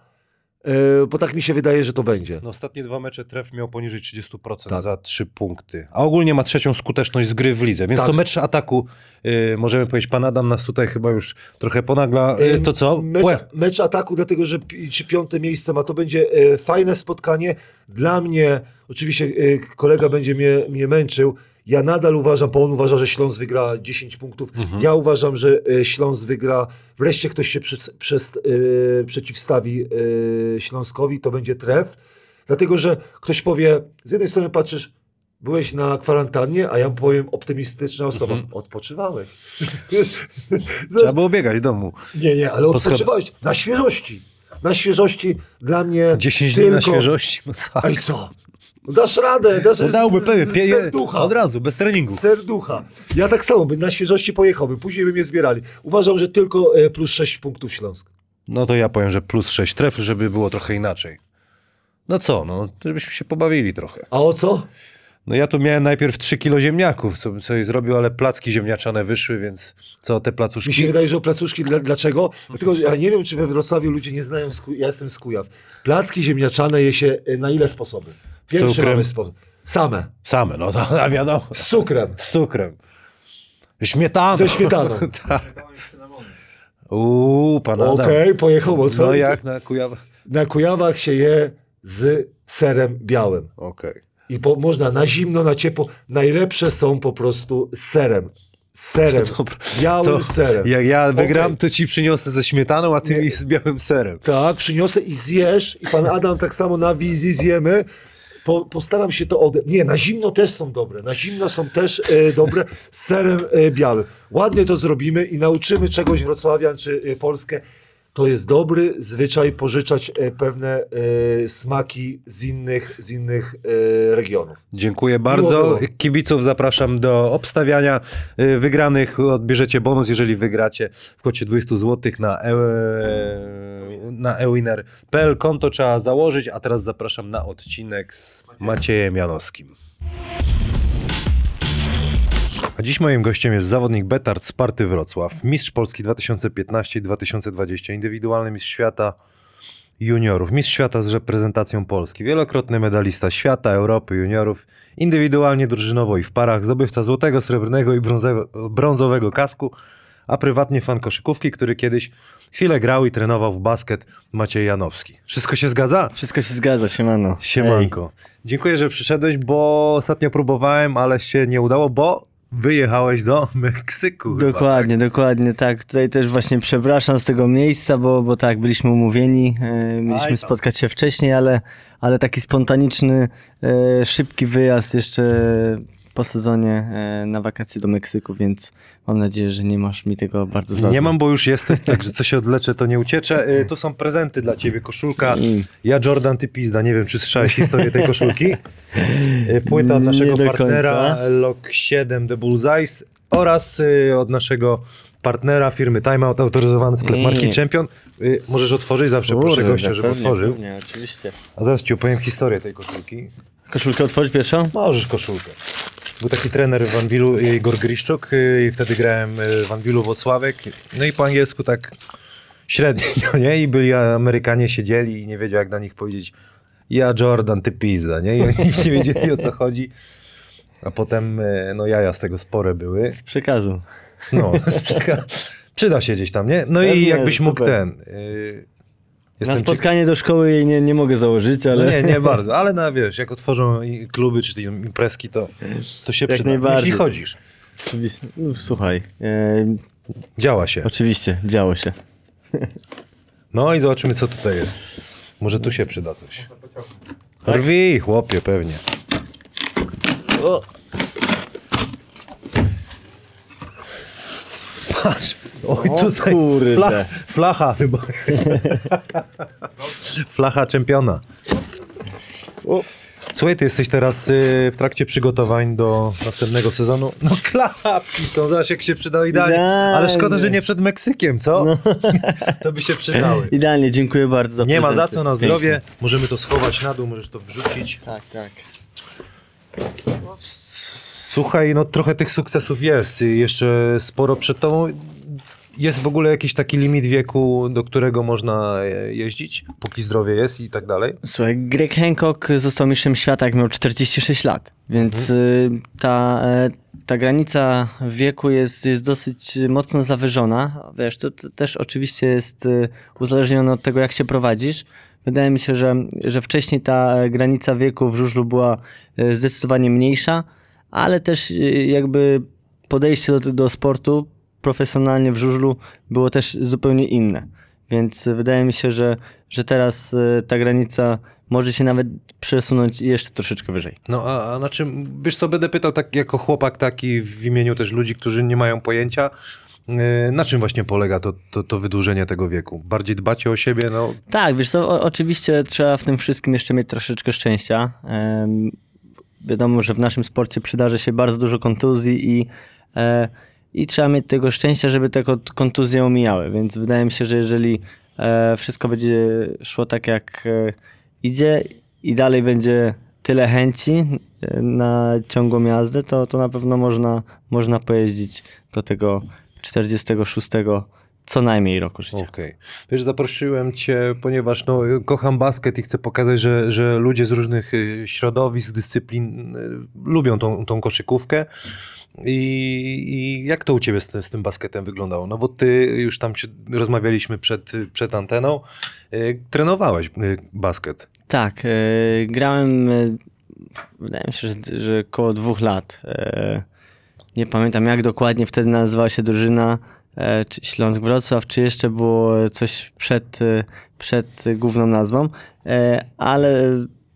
bo tak mi się wydaje, że to będzie. No, ostatnie dwa mecze tref miał poniżej 30% Tak. za trzy punkty. A ogólnie ma trzecią skuteczność z gry w lidze. Więc Tak. to mecz ataku, y, możemy powiedzieć, pan Adam nas tutaj chyba już trochę ponagla. Y, to co? Mecz, mecz ataku, dlatego że czy piąte miejsce ma, to będzie fajne spotkanie. Dla mnie, oczywiście kolega będzie mnie, mnie męczył, ja nadal uważam, bo on uważa, że Śląsk wygra 10 punktów. Ja uważam, że e, Śląsk wygra, wreszcie ktoś się przy, przez, e, przeciwstawi e, Śląskowi, to będzie tref. Dlatego, że ktoś powie, z jednej strony patrzysz, byłeś na kwarantannie, a ja powiem optymistyczna osoba, odpoczywałeś. Trzeba było biegać w domu. Nie, nie, ale Po odpoczywałeś na świeżości. Na świeżości dla mnie 10 dni tylko... na świeżości. Co? Ej, co? No Dasz radę, dasz No dałby pewnie, serducha. od razu, bez treningu. Serducha. Ja tak samo bym na świeżości pojechałbym, później bym je zbierali. Uważam, że tylko e, plus 6 punktów Śląsk. No to ja powiem, że plus 6 tref, żeby było trochę inaczej. No co, no, żebyśmy się pobawili trochę. A o co? No ja tu miałem najpierw 3 kilo ziemniaków, co bym sobie zrobił, ale placki ziemniaczane wyszły, więc co te Mi się placuszki? wydaje, że o placuszki, dla, dlaczego? Dlatego, że ja nie wiem, czy we Wrocławiu ludzie nie znają, ja jestem z Kujaw. Placki ziemniaczane je się e, na ile sposobów? Pierwszy cukrem? mamy sposób. Same. Same, no to wiadomo. Z cukrem. Z cukrem. Śmietaną. Ze śmietaną. tak. Uuu, pan Adam. Okej, pojechał mocno. No jak na Kujawach? Na Kujawach się je z serem białym. Okej. I po, można na zimno, na ciepło. Najlepsze są po prostu z serem. Z serem. Dobra, białym To serem. jak ja wygram, Okej. to ci przyniosę ze śmietaną, a ty mi z białym serem. Tak, przyniosę i zjesz. I pan Adam tak samo na wizji zjemy. Po, postaram się to ode... Nie, na zimno też są dobre. Na zimno są też e, dobre z serem e, białym. Ładnie to zrobimy i nauczymy czegoś Wrocławian czy e, Polskę. To jest dobry zwyczaj pożyczać e, pewne e, smaki z innych, z innych e, regionów. Dziękuję bardzo. było. Kibiców zapraszam do obstawiania y, wygranych. Odbierzecie bonus, jeżeli wygracie w kwocie 200 zł na, e, na ewinner.pl. Konto trzeba założyć, a teraz zapraszam na odcinek z Maciejem Janowskim. A dziś moim gościem jest zawodnik Betard Sparty Wrocław, mistrz Polski 2015 i 2020, indywidualny mistrz świata juniorów, mistrz świata z reprezentacją Polski, wielokrotny medalista świata, Europy, juniorów, indywidualnie, drużynowo i w parach, zdobywca złotego, srebrnego i brązowego kasku, a prywatnie fan koszykówki, który kiedyś chwilę grał i trenował w basket Maciej Janowski. Wszystko się zgadza? Wszystko się zgadza, siemano. Siemanko. Dziękuję, że przyszedłeś, bo ostatnio próbowałem, ale się nie udało, bo wyjechałeś do Meksyku. Ej, chyba, dokładnie, dokładnie, tak. Tutaj też właśnie przepraszam z tego miejsca, bo, bo tak, byliśmy umówieni, e, mieliśmy spotkać się wcześniej, ale, ale taki spontaniczny, e, szybki wyjazd jeszcze po sezonie e, na wakacje do Meksyku, więc mam nadzieję, że nie masz mi tego bardzo za Nie mam, bo już jesteś, także co się odleczę, to nie ucieczę. Y, To są prezenty dla ciebie, koszulka. Ja Jordan, ty pizda. Nie wiem, czy słyszałeś historię tej koszulki. Y, Płyta od naszego partnera. Lock 7 The Bullseyes oraz od naszego partnera firmy Timeout, autoryzowany sklep marki Mm. Champion. Y, Możesz otworzyć, zawsze proszę Kurde, gościa, żeby pewnie, otworzył. pewnie, oczywiście. A zaraz ci opowiem historię tej koszulki. Koszulkę otworzyć pierwszą? Możesz koszulkę. Był taki trener w Anwilu, Igor Griszczuk y, i wtedy grałem y, w Anwilu Włocławek. No i po angielsku tak średnio, nie? I byli Amerykanie siedzieli i nie wiedział jak na nich powiedzieć ja Jordan, ty pizda, nie? I oni nie wiedzieli o co chodzi. A potem, y, no jaja z tego spore były. Z przekazu. No, z przeka- przyda się gdzieś tam, nie? No i jakbyś mógł super. ten... Y, Na ciek- spotkanie do szkoły jej nie, nie mogę założyć, ale No nie, nie bardzo, ale na wiesz, jak otworzą kluby czy imprezki, to, to się Jak przyda. najbardziej. Jeśli chodzisz, Oczywiście- no, słuchaj, e, działa się. oczywiście, działo się. No i zobaczymy, co tutaj jest. Może tu się przyda coś. Rwij, chłopie, pewnie. O, Patrz, oj O tutaj kurde. fla, flacha chyba. flacha czempiona. o, Słuchaj, ty jesteś teraz y, w trakcie przygotowań do następnego sezonu. No klapki są, zobacz jak się przydały idealnie. Idealnie. Ale szkoda, że nie przed Meksykiem, co? to by się przydały. idealnie, dziękuję bardzo za Nie ma za prezenty. co, na Pięknie. zdrowie. Możemy to schować na dół, możesz to wrzucić. Tak, tak. Słuchaj, no trochę tych sukcesów jest. Jeszcze sporo przed tobą. Jest w ogóle jakiś taki limit wieku, do którego można jeździć, póki zdrowie jest i tak dalej? Słuchaj, Greg Hancock został mistrzem świata, jak miał 46 lat, więc y, ta, e, ta granica wieku jest, jest dosyć mocno zawyżona. Wiesz, to, to też oczywiście jest y, uzależnione od tego, jak się prowadzisz. Wydaje mi się, że, że wcześniej ta e, granica wieku w żużlu była e, zdecydowanie mniejsza, ale też y, jakby podejście do, do sportu profesjonalnie w żużlu było też zupełnie inne. Więc y, wydaje mi się, że, że teraz y, ta granica może się nawet przesunąć jeszcze troszeczkę wyżej. No a, a na czym, wiesz co, będę pytał tak jako chłopak taki w imieniu też ludzi, którzy nie mają pojęcia, na czym właśnie polega to, to, to wydłużenie tego wieku? Bardziej dbacie o siebie, no Tak, wiesz co, o, oczywiście trzeba w tym wszystkim jeszcze mieć troszeczkę szczęścia. Em, wiadomo, że w naszym sporcie przydarzy się bardzo dużo kontuzji i, e, i trzeba mieć tego szczęścia, żeby te kont- kontuzje omijały. Więc wydaje mi się, że jeżeli e, wszystko będzie szło tak jak e, idzie i dalej będzie tyle chęci e, na ciągłą jazdę, to, to na pewno można, można pojeździć do tego 46 co najmniej roku życia. Okej. Wiesz, zaprosiłem cię, ponieważ no, kocham basket i chcę pokazać, że, że ludzie z różnych y, środowisk, dyscyplin y, lubią tą, tą koszykówkę. I, I jak to u ciebie z, z tym basketem wyglądało? No bo ty już tam się rozmawialiśmy przed, przed anteną. Y, trenowałeś basket. Tak, grałem, wydaje mi się, że, że około dwóch lat. Nie pamiętam jak dokładnie wtedy nazywała się drużyna, czy Śląsk Wrocław, czy jeszcze było coś przed, e, przed główną nazwą, e, ale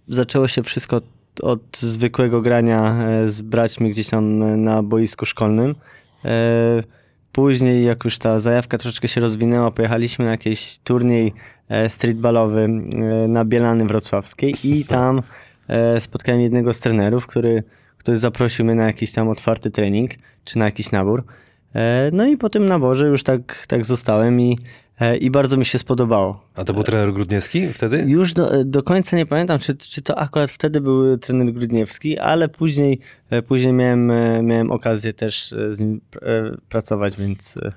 zaczęło się wszystko od, zwykłego grania e, z braćmi gdzieś tam e, na boisku szkolnym. E, Później, jak już ta zajawka troszeczkę się rozwinęła, pojechaliśmy na jakiś turniej e, streetballowy e, na Bielany Wrocławskiej i tam e, spotkałem jednego z trenerów, który, który zaprosił mnie na jakiś tam otwarty trening, czy na jakiś nabór. E, No i po tym naborze już tak, tak zostałem i, e, i bardzo mi się spodobało. A to był trener Grudniewski wtedy? Już do, do końca nie pamiętam, czy, czy to akurat wtedy był trener Grudniewski, ale później, e, później miałem, e, miałem okazję też e, z nim e, pracować, więc e,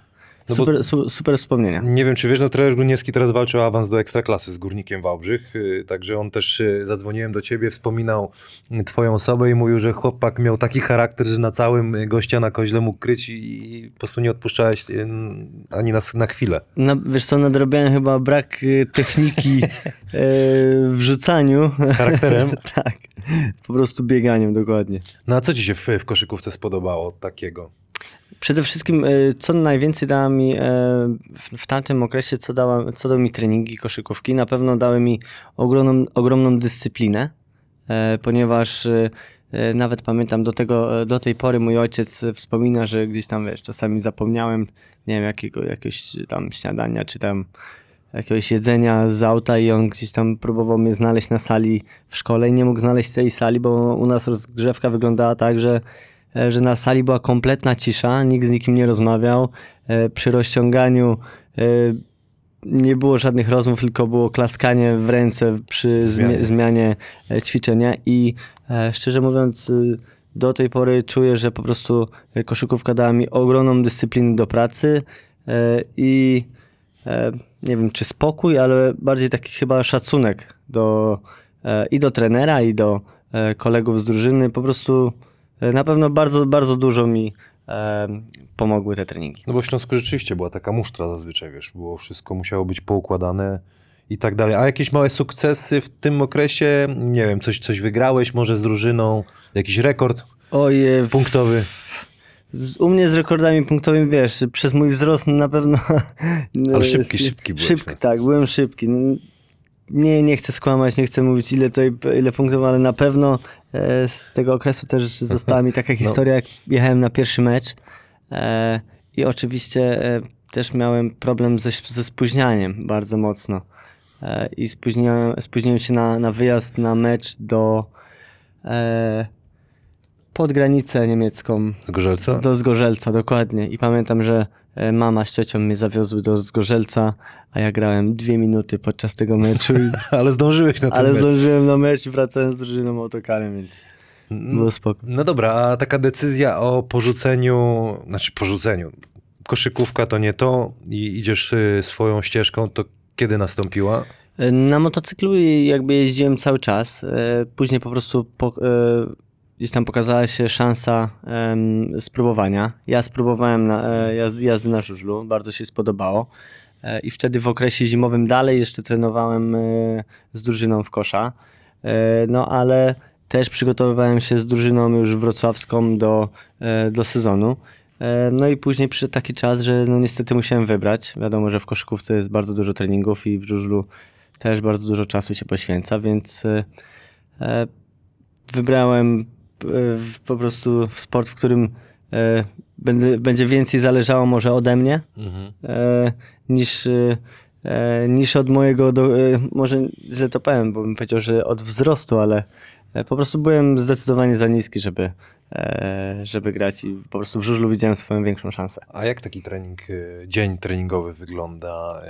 No super, su, super wspomnienia. Nie wiem, czy wiesz, no trener Gruniewski teraz walczy o awans do Ekstraklasy z Górnikiem Wałbrzych, y, także on też, y, zadzwoniłem do ciebie, wspominał y, twoją osobę i mówił, że chłopak miał taki charakter, że na całym gościa na koźle mógł kryć i po prostu nie odpuszczałeś ani na, na chwilę. Na, wiesz co, nadrobiłem chyba brak techniki w rzucaniu. Charakterem? tak, po prostu bieganiem dokładnie. No a co ci się w, w koszykówce spodobało takiego? Przede wszystkim, e, co najwięcej dała mi e, w, tamtym okresie, co, dała, co dały mi treningi koszykówki, na pewno dały mi ogromną, ogromną dyscyplinę, e, ponieważ nawet pamiętam do, tego, do tej pory mój ojciec wspomina, że gdzieś tam, wiesz, czasami zapomniałem, nie wiem, jakiego, jakiegoś tam śniadania, czy tam jakiegoś jedzenia z auta i on gdzieś tam próbował mnie znaleźć na sali w szkole i nie mógł znaleźć tej sali, bo u nas rozgrzewka wyglądała tak, że, że na sali była kompletna cisza, nikt z nikim nie rozmawiał. E, Przy rozciąganiu e, nie było żadnych rozmów, tylko było klaskanie w ręce przy Zmianie. zmianie, e, ćwiczenia i e, szczerze mówiąc do tej pory czuję, że po prostu e, koszykówka dała mi ogromną dyscyplinę do pracy e, i e, nie wiem czy spokój, ale bardziej taki chyba szacunek do, e, i do trenera, i do e, kolegów z drużyny. Po prostu e, na pewno bardzo, bardzo dużo mi e, pomogły te treningi. No bo w Śląsku rzeczywiście była taka musztra zazwyczaj, wiesz, było wszystko musiało być poukładane i tak dalej. A jakieś małe sukcesy w tym okresie? Nie wiem, coś, coś wygrałeś może z drużyną? Jakiś rekord Oj, e, punktowy? U mnie z rekordami punktowymi, wiesz, przez mój wzrost na pewno... Ale szybki, szybki byłeś, Szybki, tak? tak, byłem szybki. Nie, nie chcę skłamać, nie chcę mówić ile to ile punktów, ale na pewno e, z tego okresu też została mi taka historia, jak jechałem na pierwszy mecz e, i oczywiście e, też miałem problem ze, ze spóźnianiem bardzo mocno. E, I spóźniłem, spóźniłem się na, na wyjazd na mecz do e, pod granicę niemiecką. Z Gorzelca? Do Zgorzelca, dokładnie. I pamiętam, że e, mama z ciocią mnie zawiozły do Zgorzelca, a ja grałem dwie minuty podczas tego meczu, i, Ale zdążyłeś na ten ale mecz. zdążyłem na mecz i wracałem z drużyną autokarem, więc było spoko. No dobra, a taka decyzja o porzuceniu, znaczy porzuceniu, koszykówka to nie to i idziesz y, swoją ścieżką, to kiedy nastąpiła? E, Na motocyklu jakby jeździłem cały czas. e, Później po prostu po, e, gdzieś tam pokazała się szansa em, spróbowania. Ja spróbowałem na, e, jazdy, jazdy na żużlu, bardzo się spodobało. E, I wtedy w okresie zimowym dalej jeszcze trenowałem e, z drużyną w kosza. No ale też przygotowywałem się z drużyną już wrocławską do, do sezonu. No i później przyszedł taki czas, że no niestety musiałem wybrać. Wiadomo, że w koszykówce jest bardzo dużo treningów i w żużlu też bardzo dużo czasu się poświęca, więc wybrałem po prostu w sport, w którym e, będzie, będzie więcej zależało może ode mnie e, niż, e, niż od mojego, do, może źle to powiem, bo bym powiedział, że od wzrostu, ale po prostu byłem zdecydowanie za niski, żeby, żeby grać i po prostu w żużlu widziałem swoją większą szansę. A jak taki trening, y, dzień treningowy wygląda,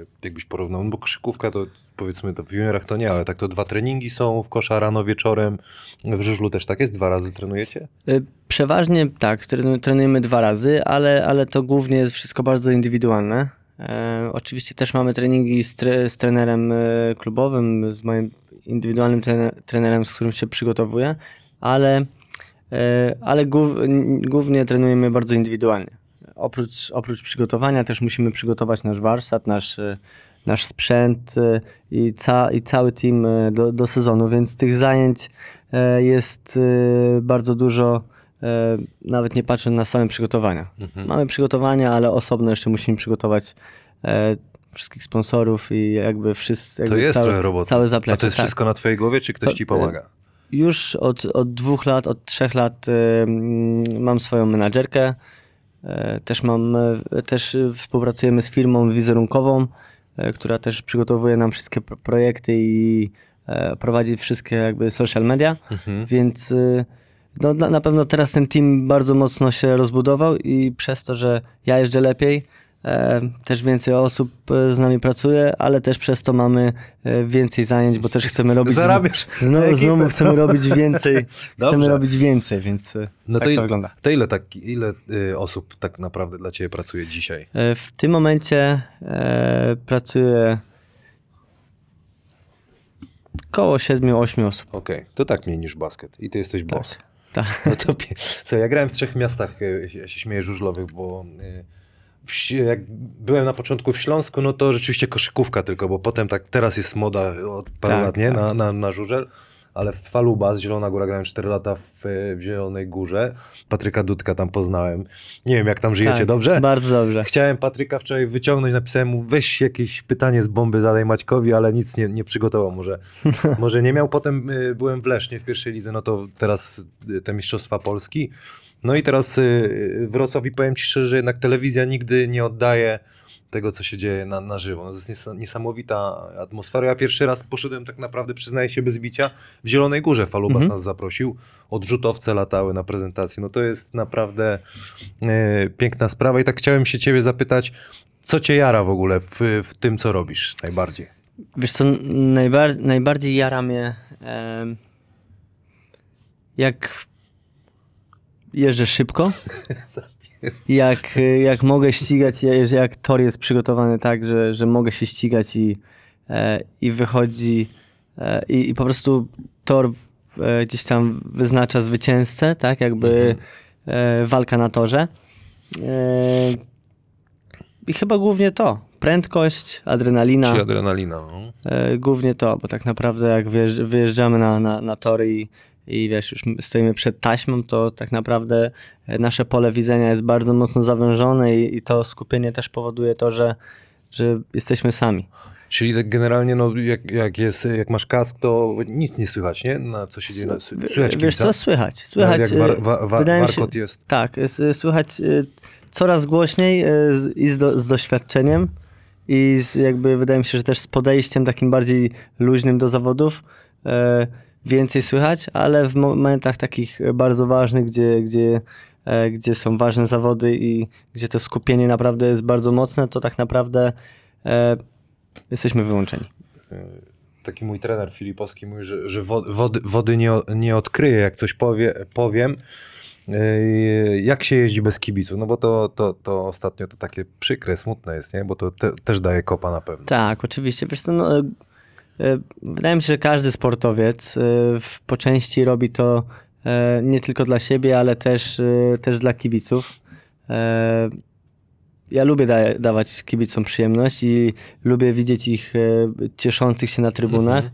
y, jakbyś porównał? No bo koszykówka to powiedzmy to w juniorach to nie, ale tak to dwa treningi są w kosza rano, wieczorem. W żużlu też tak jest? Dwa razy trenujecie? Przeważnie tak, trenu- trenujemy dwa razy, ale, ale to głównie jest wszystko bardzo indywidualne. E, oczywiście też mamy treningi z, tre, z trenerem e, klubowym, z moim indywidualnym trener, trenerem, z którym się przygotowuję, ale, e, ale głów, n- głównie trenujemy bardzo indywidualnie. Oprócz, oprócz przygotowania też musimy przygotować nasz warsztat, nasz, e, nasz sprzęt e, i, ca, i cały team e, do, do sezonu, więc tych zajęć e, jest e, bardzo dużo, e, nawet nie patrząc na same przygotowania. Mamy przygotowania, ale osobno jeszcze musimy przygotować e, wszystkich sponsorów i jakby wszyscy. To Jakby jest całe, trochę roboty. Całe zaplecze. A to jest tak. wszystko na twojej głowie, czy ktoś To- ci pomaga? Już od, od dwóch lat, od trzech lat e, mm, mam swoją menadżerkę. E, Też mam, e, też współpracujemy z firmą wizerunkową, która też przygotowuje nam wszystkie pro- projekty i prowadzi wszystkie jakby social media, Mhm. więc no, na, na pewno teraz ten team bardzo mocno się rozbudował i przez to, że ja jeżdżę lepiej, też więcej osób e, z nami pracuje, ale też przez to mamy e, więcej zajęć, bo też chcemy robić... Zarabiasz Znowu, znowu chcemy robić więcej. chcemy robić więcej, więc e, No tak to, to wygląda. to ile, tak, ile y, osób tak naprawdę dla ciebie pracuje dzisiaj? E, W tym momencie e, pracuje około 7-8 osób. Okej, to tak mniej niż basket. I ty jesteś boss. Tak. No to. Co, ja grałem w trzech miastach, e, ja się śmieję, żużlowych, bo e, w, jak byłem na początku w Śląsku, no to rzeczywiście koszykówka tylko, bo potem tak, teraz jest moda od paru Tak, lat, nie? tak. Na, na, na żużel. Ale w Falubas, Zielona Góra, grałem 4 lata w, w Zielonej Górze. Patryka Dudka tam poznałem. Nie wiem, jak tam żyjecie, Tak, dobrze? Bardzo dobrze. Chciałem Patryka wczoraj wyciągnąć, napisałem mu, weź jakieś pytanie z bomby, zadaj Maćkowi, ale nic nie, nie przygotował, może, może nie miał. Potem y, byłem w Lesznie w pierwszej lidze, no to teraz y, te Mistrzostwa Polski. No i teraz y, Wrocław i powiem Ci szczerze, że jednak telewizja nigdy nie oddaje tego, co się dzieje na, na żywo. No, to jest nies- niesamowita atmosfera. Ja pierwszy raz poszedłem tak naprawdę, przyznaję się bez bicia, w Zielonej Górze. Falubas nas zaprosił. Odrzutowce latały na prezentację. No to jest naprawdę e, piękna sprawa i tak chciałem się ciebie zapytać, co cię jara w ogóle w, w tym, co robisz najbardziej? Wiesz co, najbar- najbardziej jara mnie em, jak jeżdżę szybko, jak, jak mogę ścigać, jak- tor jest przygotowany tak, że, że mogę się ścigać i, e, i wychodzi e, i, i po prostu tor e, gdzieś tam wyznacza zwycięzcę, tak, jakby e, walka na torze. I chyba głównie to. prędkość, adrenalina. Czy adrenalina. No. Głównie to, bo tak naprawdę jak wyjeżdż- wyjeżdżamy na, na, na tory i, i wiesz, już stoimy przed taśmą, to tak naprawdę e, nasze pole widzenia jest bardzo mocno zawężone i, i to skupienie też powoduje to, że, że jesteśmy sami. Czyli tak generalnie, no, jak, jak, jest, jak masz kask, to nic nie słychać, nie? Na co się dzieje. Na, słychać Wiesz co, słychać. słychać Nawet jak war, e, wa, wa, wydaje mi się- warkot jest. Tak, e, słychać coraz głośniej z, i z, do, z doświadczeniem i z, jakby wydaje mi się, że też z podejściem takim bardziej luźnym do zawodów więcej słychać, ale w momentach takich bardzo ważnych, gdzie, gdzie, e, gdzie są ważne zawody i gdzie to skupienie naprawdę jest bardzo mocne, to tak naprawdę e, jesteśmy wyłączeni. Taki mój trener Filipowski mówi, że, że wo- wody, wody nie, nie odkryje, jak coś powie, powiem. Jak się jeździ bez kibicu? No bo to, to, to ostatnio to takie przykre, smutne jest, nie? Bo to te, też daje kopa na pewno. Tak, oczywiście. Wiesz co, no, e, e, wydaje mi się, że każdy sportowiec e, po części robi to e, nie tylko dla siebie, ale też, e, też dla kibiców. E, Ja lubię da, dawać kibicom przyjemność i lubię widzieć ich e, cieszących się na trybunach.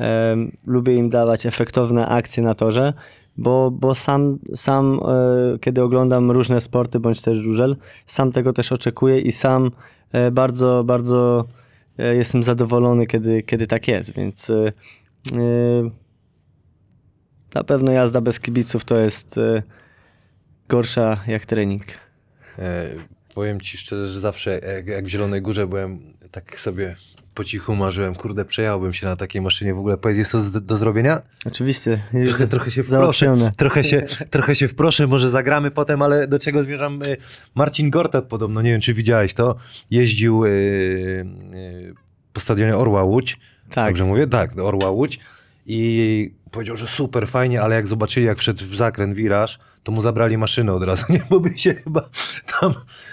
E, lubię im dawać efektowne akcje na torze, bo, bo sam, sam e, kiedy oglądam różne sporty, bądź też żużel, sam tego też oczekuję i sam e, bardzo, bardzo e, jestem zadowolony, kiedy, kiedy tak jest, więc e, e, na pewno jazda bez kibiców to jest e, gorsza jak trening. E, powiem ci szczerze, że zawsze jak, jak w Zielonej Górze byłem, tak sobie po cichu marzyłem, kurde, przejechałbym się na takiej maszynie w ogóle. Powiedz, jest to z, do zrobienia? Oczywiście. Trochę, trochę się wproszę, trochę się, trochę się wproszę, może zagramy potem, ale do czego zmierzam? Y, Marcin Gortat podobno, nie wiem czy widziałeś to, jeździł y, y, po stadionie Orła Łódź, Tak. dobrze mówię? Tak, do Orła Łódź i powiedział, że super, fajnie, ale jak zobaczyli, jak wszedł w zakręt, wiraż, to mu zabrali maszynę od razu, nie? bo by się chyba tam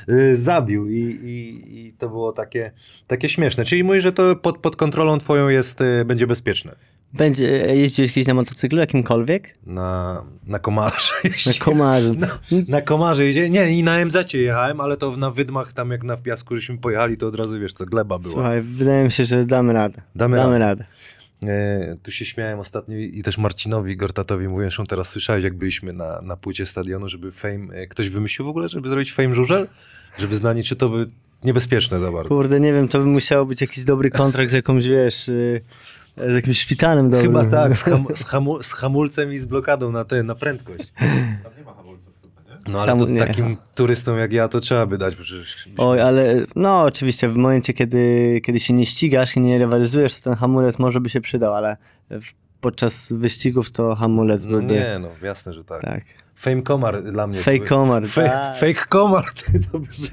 y, zabił i, i, i to było takie, takie śmieszne. Czyli mówisz, że to pod, pod kontrolą twoją jest, y, będzie bezpieczne. Będzie, jeździłeś kiedyś na motocyklu jakimkolwiek? Na, na komarze. Na jeździłem. komarzu. Na, na komarze jedzie. Nie, i na MZ jechałem, ale to na wydmach tam jak na piasku żeśmy pojechali, to od razu wiesz, to gleba była. Słuchaj, wydaje mi się, że damy radę. Damy Damy, radę. radę. E, tu się śmiałem ostatnio i też Marcinowi Gortatowi mówiłem, że on teraz słyszałeś, jak byliśmy na, na płycie stadionu, żeby fame, e, ktoś wymyślił w ogóle, żeby zrobić fame żużel? Żeby znani, czy to by niebezpieczne za bardzo? Kurde, nie wiem, to by musiało być jakiś dobry kontrakt z jakąś, wiesz, y, z jakimś szpitalem dobrym. Chyba tak, z, ham, z, hamu, z hamulcem i z blokadą na, te, na prędkość. No ale to nie. takim turystom jak ja to trzeba by dać, bo przecież... Oj, ale no oczywiście w momencie, kiedy, kiedy się nie ścigasz i nie rywalizujesz, to ten hamulec może by się przydał, ale w, podczas wyścigów to hamulec No byłby... nie, no jasne, że tak. Tak. Fame komar dla mnie. Fake komar, Fake, tak. fake komar, dobrze.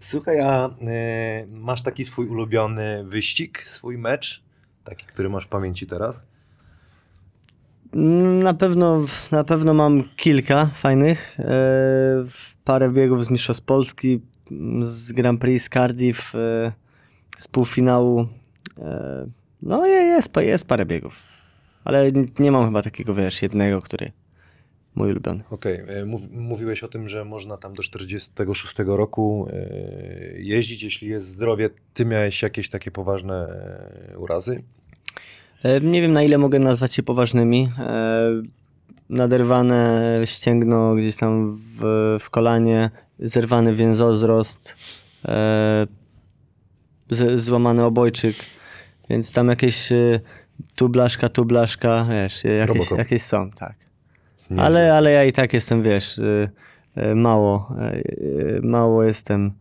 Słuchaj, a e, masz taki swój ulubiony wyścig, swój mecz? Taki, który masz w pamięci teraz? Na pewno, na pewno mam kilka fajnych. E, parę biegów z Mistrzostw Polski, z Grand Prix z Cardiff, e, z półfinału. E, no je- jest, jest parę biegów. Ale nie mam chyba takiego, wiesz, jednego, który mój ulubiony. Okej, mów, mówiłeś o tym, że można tam do 46 roku jeździć, jeśli jest zdrowie. Ty miałeś jakieś takie poważne urazy? E, Nie wiem na ile mogę nazwać się poważnymi. E, Naderwane ścięgno gdzieś tam w, w kolanie, zerwany więzozrost, e, z, złamany obojczyk, więc tam jakieś tu blaszka, tu blaszka, wiesz, jakieś, Robocop. jakieś są, tak. Nie Ale, ale ja i tak jestem, wiesz, mało, mało jestem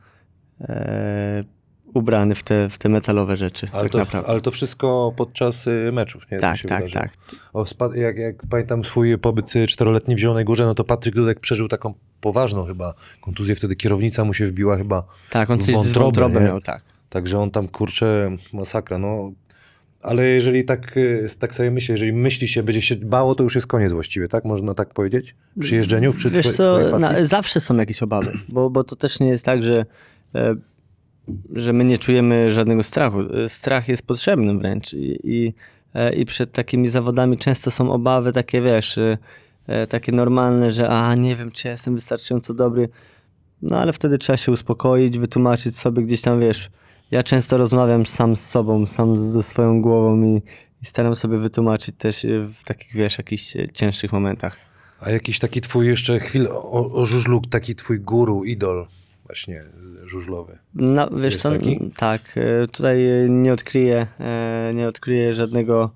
ubrany w te, w te metalowe rzeczy, Ale, tak to, naprawdę. ale to wszystko podczas y, meczów, nie? Tak, tak, wydarzyło. tak. O, jak, jak pamiętam swój pobyt y, czteroletni w Zielonej Górze, no to Patryk Dudek przeżył taką poważną chyba kontuzję. Wtedy kierownica mu się wbiła chyba Tak, on coś z wątrobę, miał, tak. Także on tam, kurczę, masakra, no. Ale jeżeli tak, y, tak sobie myślę, jeżeli myśli się, będzie się bało, to już jest koniec właściwie, tak? Można tak powiedzieć? Przy jeżdżeniu, przy Wiesz twoje- co, na, zawsze są jakieś obawy, bo, bo to też nie jest tak, że, e, że my nie czujemy żadnego strachu. E, Strach jest potrzebny wręcz i, i, e, i przed takimi zawodami często są obawy takie, wiesz, e, e, takie normalne, że a, nie wiem, czy jestem wystarczająco dobry, no ale wtedy trzeba się uspokoić, wytłumaczyć sobie gdzieś tam, wiesz, ja często rozmawiam sam z sobą, sam ze swoją głową i, i staram sobie wytłumaczyć też y, w takich, wiesz, jakichś cięższych momentach. A jakiś taki twój jeszcze chwil o, o żużlu, taki twój guru, idol właśnie żużlowy. No, wiesz Jest co, taki? tak, e, tutaj nie odkryję, e, nie odkryję żadnego,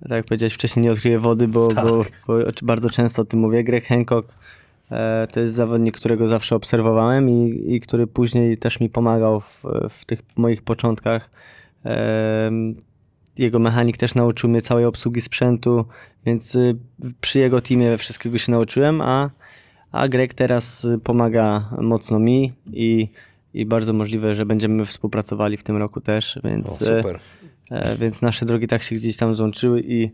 tak jak powiedziałeś wcześniej, nie odkryję wody, bo, Tak. bo, bo bardzo często o tym mówię. Greg Hancock e, to jest zawodnik, którego zawsze obserwowałem i, i który później też mi pomagał w, w tych moich początkach. Jego mechanik też nauczył mnie całej obsługi sprzętu, więc przy jego teamie wszystkiego się nauczyłem, a, a Greg teraz y, pomaga mocno mi i, i bardzo możliwe, że będziemy współpracowali w tym roku też, O, więc, super. e, więc nasze drogi tak się gdzieś tam złączyły i,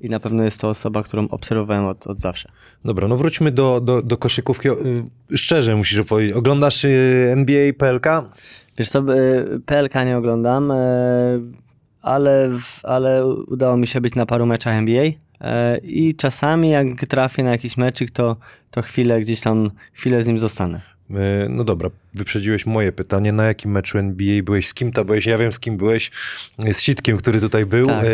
i na pewno jest to osoba, którą obserwowałem od, od zawsze. Dobra, no wróćmy do, do, do koszykówki. Y, Szczerze musisz opowiedzieć. Oglądasz y, NBA, PLK? Wiesz co, y, PLK nie oglądam, ale, ale udało mi się być na paru meczach NBA i czasami jak trafię na jakiś meczyk, to, to chwilę gdzieś tam, chwilę z nim zostanę. Y, No dobra, wyprzedziłeś moje pytanie. Na jakim meczu NBA byłeś? Z kim to byłeś? Ja wiem, z kim byłeś. Z Sitkiem, który tutaj był. Tak.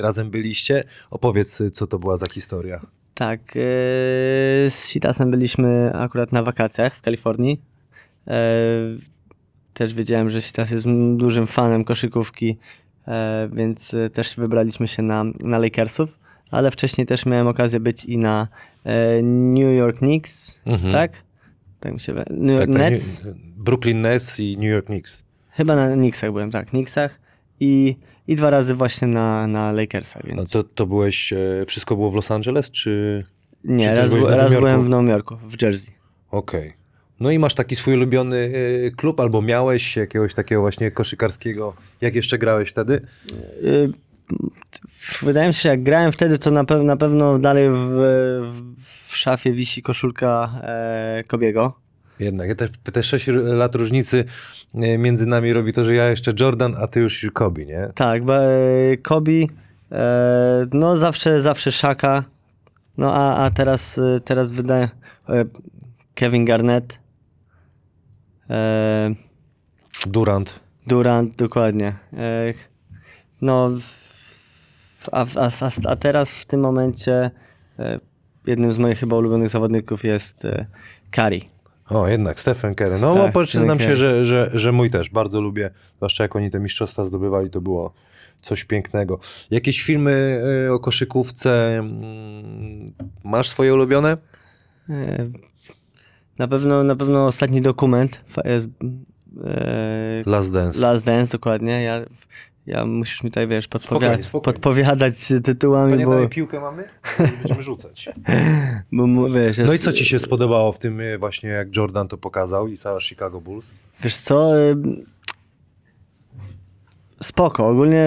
Razem byliście. Opowiedz, co to była za historia. Tak, e, z Sitasem byliśmy akurat na wakacjach w Kalifornii. E, Też wiedziałem, że Sitas jest dużym fanem koszykówki, e, więc e, też wybraliśmy się na, na Lakersów, ale wcześniej też miałem okazję być i na e, New York Knicks, Mhm. tak? Tak mi się. New York Tak, tak, Nets. Brooklyn Nets i New York Knicks. Chyba na Knicksach byłem, tak, Knicksach i, i dwa razy właśnie na, na Lakersach, więc No to, to byłeś, e, wszystko było w Los Angeles, czy... nie, czy raz, byłeś raz byłem w Nowym Jorku, w Jersey. Okej. No i masz taki swój ulubiony y, klub, albo miałeś jakiegoś takiego właśnie koszykarskiego. Jak jeszcze grałeś wtedy? Wydaje mi się, że jak grałem wtedy, to na, pew- na pewno dalej w, w, szafie wisi koszulka e, Kobiego. Jednak, te, te 6 lat różnicy e, między nami robi to, że ja jeszcze Jordan, a ty już Kobe, nie? Tak, e, Kobi, e, no zawsze, zawsze Szaka, no a, a teraz, e, teraz wydaje e, Kevin Garnett, e, Durant. Durant, dokładnie. No, a, a, a, teraz w tym momencie e, jednym z moich chyba ulubionych zawodników jest e, Curry. O, jednak, Stephen Curry. No, Tak, przyznam się, że, że, że mój też. Bardzo lubię, zwłaszcza jak oni te mistrzostwa zdobywali, to było coś pięknego. Jakieś filmy e, o koszykówce mm, masz swoje ulubione? Na pewno, na pewno ostatni dokument Last Dance. Last Dance, dokładnie. Ja, ja musisz mi tutaj, wiesz, podpowia- Spokojnie, spokojnie. podpowiadać tytułami, Panie, bo, dalej piłkę mamy? Będziemy rzucać. bo wiesz, No i jest- co ci się spodobało w tym e, właśnie, jak Jordan to pokazał i cała Chicago Bulls? Wiesz co? Spoko. Ogólnie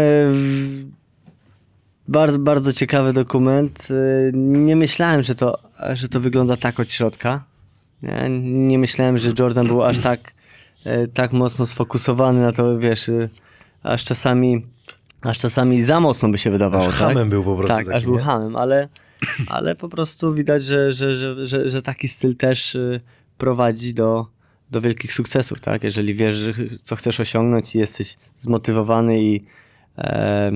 bardzo, bardzo ciekawy dokument. Y, Nie myślałem, że to, że to wygląda tak od środka. Nie, nie myślałem, że Jordan był aż tak, y, tak mocno sfokusowany na to, wiesz, aż czasami, aż czasami za mocno by się wydawało. Aż tak? hamem był po prostu Tak, taki, aż był nie? hamem, ale, ale po prostu widać, że, że, że, że, że taki styl też y, prowadzi do, do wielkich sukcesów, tak? Jeżeli wiesz, co chcesz osiągnąć i jesteś zmotywowany i e,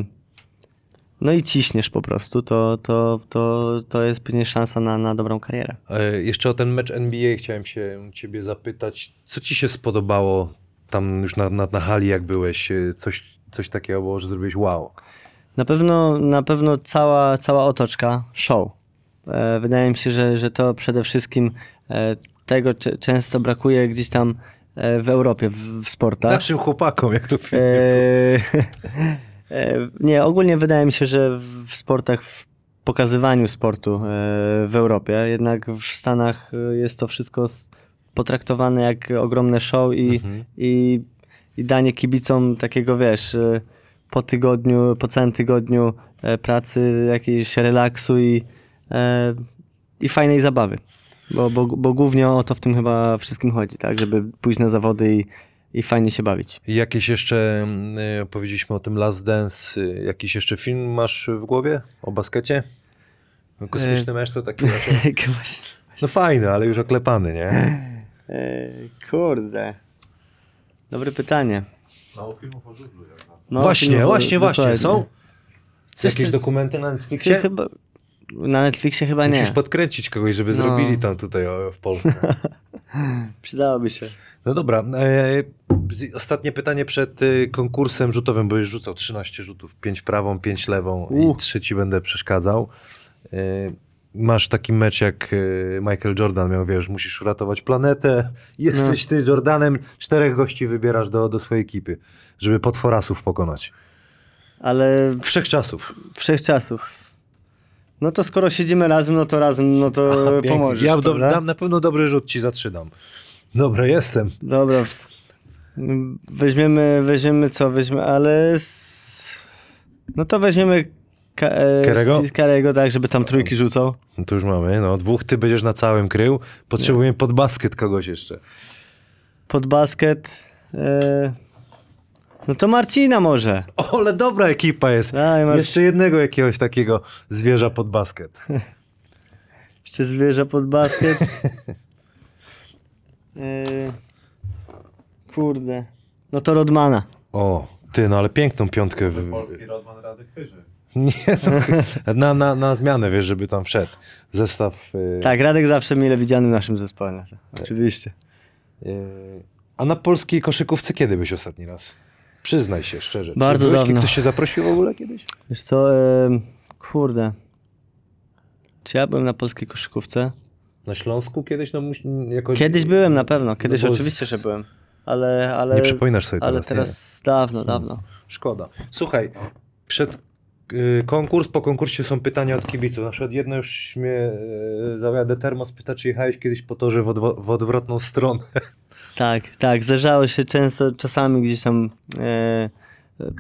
no i ciśniesz po prostu, to, to, to, to jest pewnie szansa na, na dobrą karierę. E, Jeszcze o ten mecz NBA chciałem się ciebie zapytać. Co ci się spodobało tam już na, na, na hali, jak byłeś? E, Coś, coś takiego było, że zrobiłeś wow. Na pewno, na pewno cała, cała otoczka, show. E, wydaje mi się, że, że to przede wszystkim e, tego często brakuje gdzieś tam e, w Europie, w, w sportach. Naszym chłopakom, jak to w nie, ogólnie wydaje mi się, że w sportach, w pokazywaniu sportu w Europie, jednak w Stanach jest to wszystko potraktowane jak ogromne show i, i, i danie kibicom takiego, wiesz, e, po tygodniu, po całym tygodniu e, pracy, jakiejś relaksu i, e, i fajnej zabawy. Bo, bo, bo głównie o to w tym chyba wszystkim chodzi, tak? Żeby pójść na zawody i, i fajnie się bawić. I Jakieś jeszcze, mm, e, powiedzieliśmy o tym Last Dance, e, jakiś jeszcze film masz w głowie o baskecie? Kosmiczny mecz to taki. No fajny, ale już oklepany, nie? Kurde. Dobre pytanie. Mało filmów o żużlu. Jak na... No, właśnie, filmowo- właśnie, właśnie. dokładnie. Są Coś jakieś ty- dokumenty na Netflixie? Chyba, na Netflixie chyba nie. Musisz podkręcić kogoś, żeby No. zrobili tam tutaj o, w Polsce. Przydałoby się. No dobra. E, z- ostatnie pytanie przed y, konkursem rzutowym, bo już rzucał 13 rzutów. 5 prawą, 5 lewą i 3 ci będę przeszkadzał. E, masz taki mecz jak y, Michael Jordan miał, wiesz, musisz uratować planetę. Jesteś ty Jordanem, czterech gości wybierasz do, do swojej ekipy, żeby potworasów pokonać. Ale Wszechczasów. wszechczasów. No to skoro siedzimy razem, no to razem, no to Pięknie. pomożesz. Ja do, dam na pewno dobry rzut ci zatrzydam. Dobra, jestem. Dobra. Weźmiemy, weźmiemy co? Weźmiemy, ale... No to weźmiemy Ka- e, Karego? Karego, tak, żeby tam trójki rzucał. No to już mamy, no dwóch ty będziesz na całym krył. Potrzebujemy pod basket kogoś jeszcze. Pod basket. E... No to Marcina może. O, ale dobra ekipa jest. Marcin. Jeszcze jednego jakiegoś takiego zwierza pod basket. Jeszcze zwierzę pod basket. e... Kurde. No to Rodmana. O, ty, no ale piękną piątkę. Polski Rodman Rady Chyży. Nie, no, na, na, na zmianę, wiesz, żeby tam wszedł. Zestaw. y, Tak, Radek zawsze mile widziany w naszym zespole. no to Oczywiście. y, a na polskiej koszykówce kiedy byś ostatni raz? Przyznaj się szczerze. Bardzo byłeś, dawno. Ktoś się zaprosił w ogóle kiedyś? Wiesz co, e... kurde. Czy ja byłem na polskiej koszykówce? Na Śląsku kiedyś? No, muś- jako... Kiedyś byłem na pewno, kiedyś No oczywiście, z- że byłem. Ale, ale... Nie przypominasz sobie Ale teraz, teraz dawno, dawno. Szkoda. Słuchaj, przed y, konkurs, po konkursie są pytania od kibiców. Na przykład jedno już mnie y, zawiadę termos pyta, czy jechałeś kiedyś po torze w, w odwrotną stronę. Tak, tak, zdarzało się często, czasami gdzieś tam e,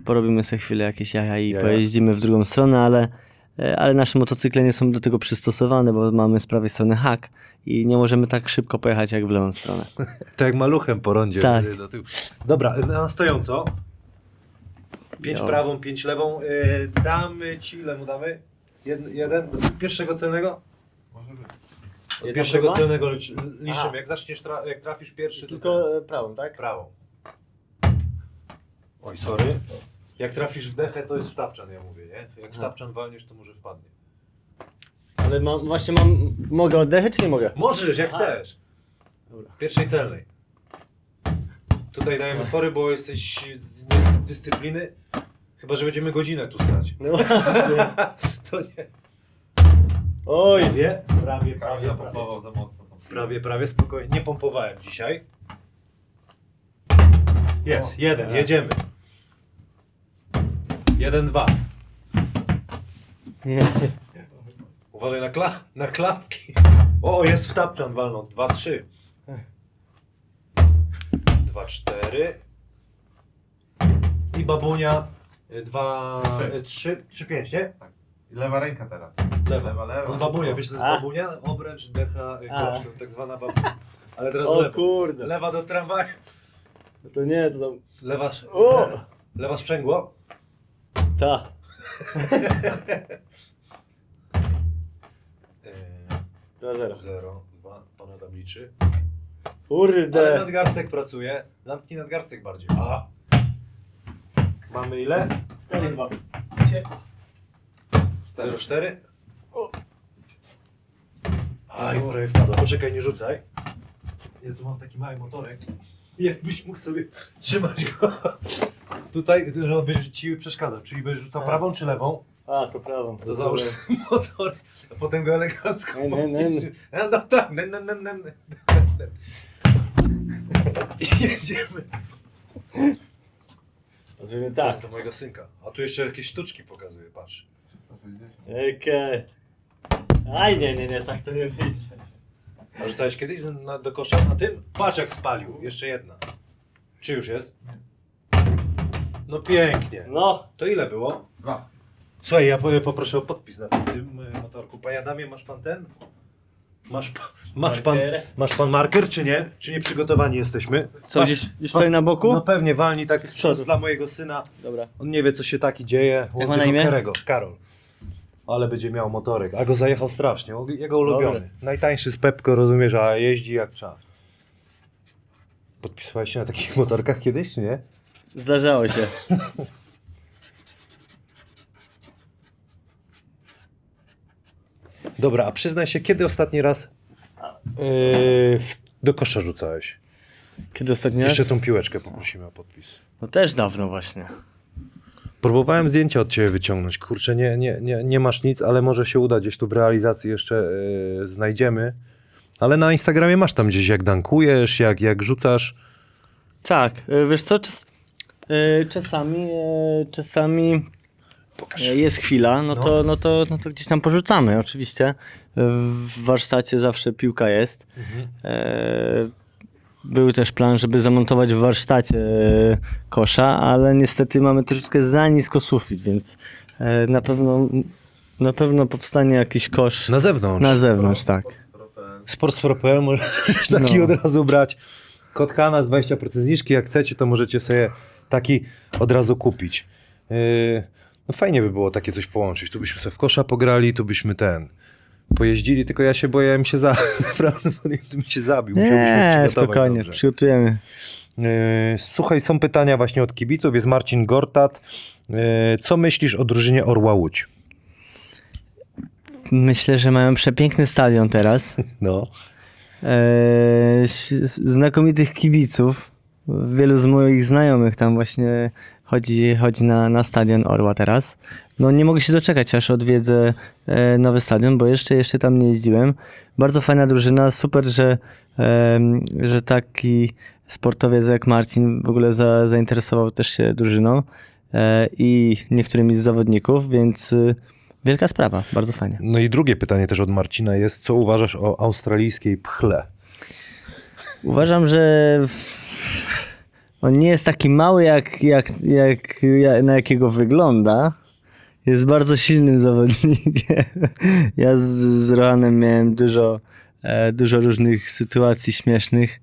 porobimy sobie chwilę jakieś jaja i Jaja. pojeździmy w drugą stronę, ale, e, ale nasze motocykle nie są do tego przystosowane, bo mamy z prawej strony hak i nie możemy tak szybko pojechać jak w lewą stronę. tak jak maluchem po rondzie. Tak. y, Do tyłu. Dobra, y, na stojąco. Pięć Jo. prawą, pięć lewą. Y, damy ci, ile mu damy? Jed, jeden? Pierwszego celnego? Może być. Od Jedna pierwszego próba? celnego licz- liczymy. Jak zaczniesz, tra- jak trafisz pierwszy, to Tylko e, prawą, tak? prawą. Oj, sorry. Jak trafisz w dechę, to jest wtapczan, ja mówię, nie? Jak wtapczan walniesz, to może wpadnie. Ale mam, właśnie mam, mogę oddechy czy nie mogę? Możesz, jak chcesz. Dobra. Pierwszej celnej. Tutaj dajemy fory, bo jesteś z dyscypliny. Chyba, że będziemy godzinę tu stać. No to nie. Oj! Prawie, prawie, Ja prawie, prawie. pompował za mocno. tą Prawie, prawie, spokojnie. Nie pompowałem dzisiaj. Jest, jeden, jedziemy. Jeden, dwa. Nie. Uważaj na, kla na klapki. O, jest wtapczan walną. Dwa, trzy. Dwa, cztery. I babunia. y, Dwa, Trzy. y, trzy, trzy, pięć, nie? I lewa ręka teraz. Lewa. Lewa, lewa. On babunia, wiesz to A. jest babunia? Obręcz, decha, y, A. to tak zwana babunia. Ale teraz O lewa. kurde. Lewa do tramwaju. No to nie, to tam... Lewa, O! lewa sprzęgło. Ta. Yy, 2-0. Zero, dwa, pan Adam liczy. Ale Kurde. nadgarstek pracuje. Zamknij nadgarstek bardziej. A. Mamy ile? 4-2. 0,4. Aj, prawie wpadło. Poczekaj, nie rzucaj. Ja tu mam taki mały motorek. Jakbyś mógł sobie trzymać go. Tutaj, że on będzie ci przeszkadzał. Czyli będziesz rzucał prawą czy lewą, A, to prawą. to załóż sobie motor, a potem go elegancko nie, nie. podnieś. No, tak, ne, ne, ne, ne, ne. I jedziemy. Zrobimy Tak, tak. do mojego synka. A tu jeszcze jakieś sztuczki pokazuje, patrz. 360. Okej. Aj, nie, nie, nie, tak to nie wyjdzie. A rzucałeś kiedyś na, do kosza na tym? Patrz jak spalił. Jeszcze jedna. Czy już jest? No pięknie. No. To ile było? Dwa. Słuchaj, ja po- poproszę o podpis na tym y, motorku. Panie Adamie, masz pan ten? Masz, masz, pan, Marker? masz pan marker, czy nie? Czy nie przygotowani jesteśmy? Co, Masz- gdzieś, gdzieś tutaj na boku? No pewnie, walni tak przodu. dla mojego syna. Dobra. On nie wie, co się taki dzieje. Jak ma na imię? Karego, Karol. Ale będzie miał motorek. A go zajechał strasznie. Jego ulubiony. Najtańszy z Pepko, rozumiesz, a jeździ jak czas. Podpisywałeś się na takich motorkach kiedyś, czy nie? Zdarzało się. Dobra, a przyznaj się, kiedy ostatni raz yy, w, do kosza rzucałeś? Kiedy ostatni raz? Jeszcze tą piłeczkę poprosimy o podpis. No też dawno właśnie. Próbowałem zdjęcia od ciebie wyciągnąć. Kurczę, nie, nie, nie, nie masz nic, ale może się uda gdzieś tu w realizacji jeszcze yy, znajdziemy. Ale na Instagramie masz tam gdzieś, jak dankujesz, jak, jak rzucasz. Tak, e, wiesz co, czas, e, czasami, e, czasami e, jest chwila, no, To, no, to, no to gdzieś tam porzucamy, oczywiście. E, W warsztacie zawsze piłka jest. E, Był też plan, żeby zamontować w warsztacie e, kosza, ale niestety mamy troszeczkę za nisko sufit, więc na pewno, na pewno powstanie jakiś kosz Na zewnątrz. na zewnątrz, tak. Sports.pl możesz taki No. od razu brać. Kod Hana z 20% zniżki. Jak chcecie, to możecie sobie taki od razu kupić. Yy, no fajnie by było takie coś połączyć. Tu byśmy sobie w kosza pograli, tu byśmy ten pojeździli, tylko ja się boję, ja bym się za... prawdopodobnie bym się zabił. Nie, spokojnie, dobrze. przygotujemy. Yy, Słuchaj, są pytania właśnie od kibiców. Jest Marcin Gortat. Yy, Co myślisz o drużynie Orła Łódź? Myślę, że mają przepiękny stadion teraz. No. Ś- znakomitych kibiców. Wielu z moich znajomych tam właśnie chodzi, chodzi na, na stadion Orła teraz. No nie mogę się doczekać, aż odwiedzę e, nowy stadion, bo jeszcze, jeszcze tam nie jeździłem. Bardzo fajna drużyna, super, że, em, że taki sportowiec jak Marcin w ogóle za, zainteresował też się drużyną e, i niektórymi z zawodników, więc y, wielka sprawa, bardzo fajnie. No i drugie pytanie też od Marcina jest, co uważasz o australijskiej pchle? Uważam, że on nie jest taki mały, jak, jak, jak, ja- na jakiego wygląda. Jest bardzo silnym zawodnikiem. Ja z, z Rohanem miałem dużo, e, dużo różnych sytuacji śmiesznych.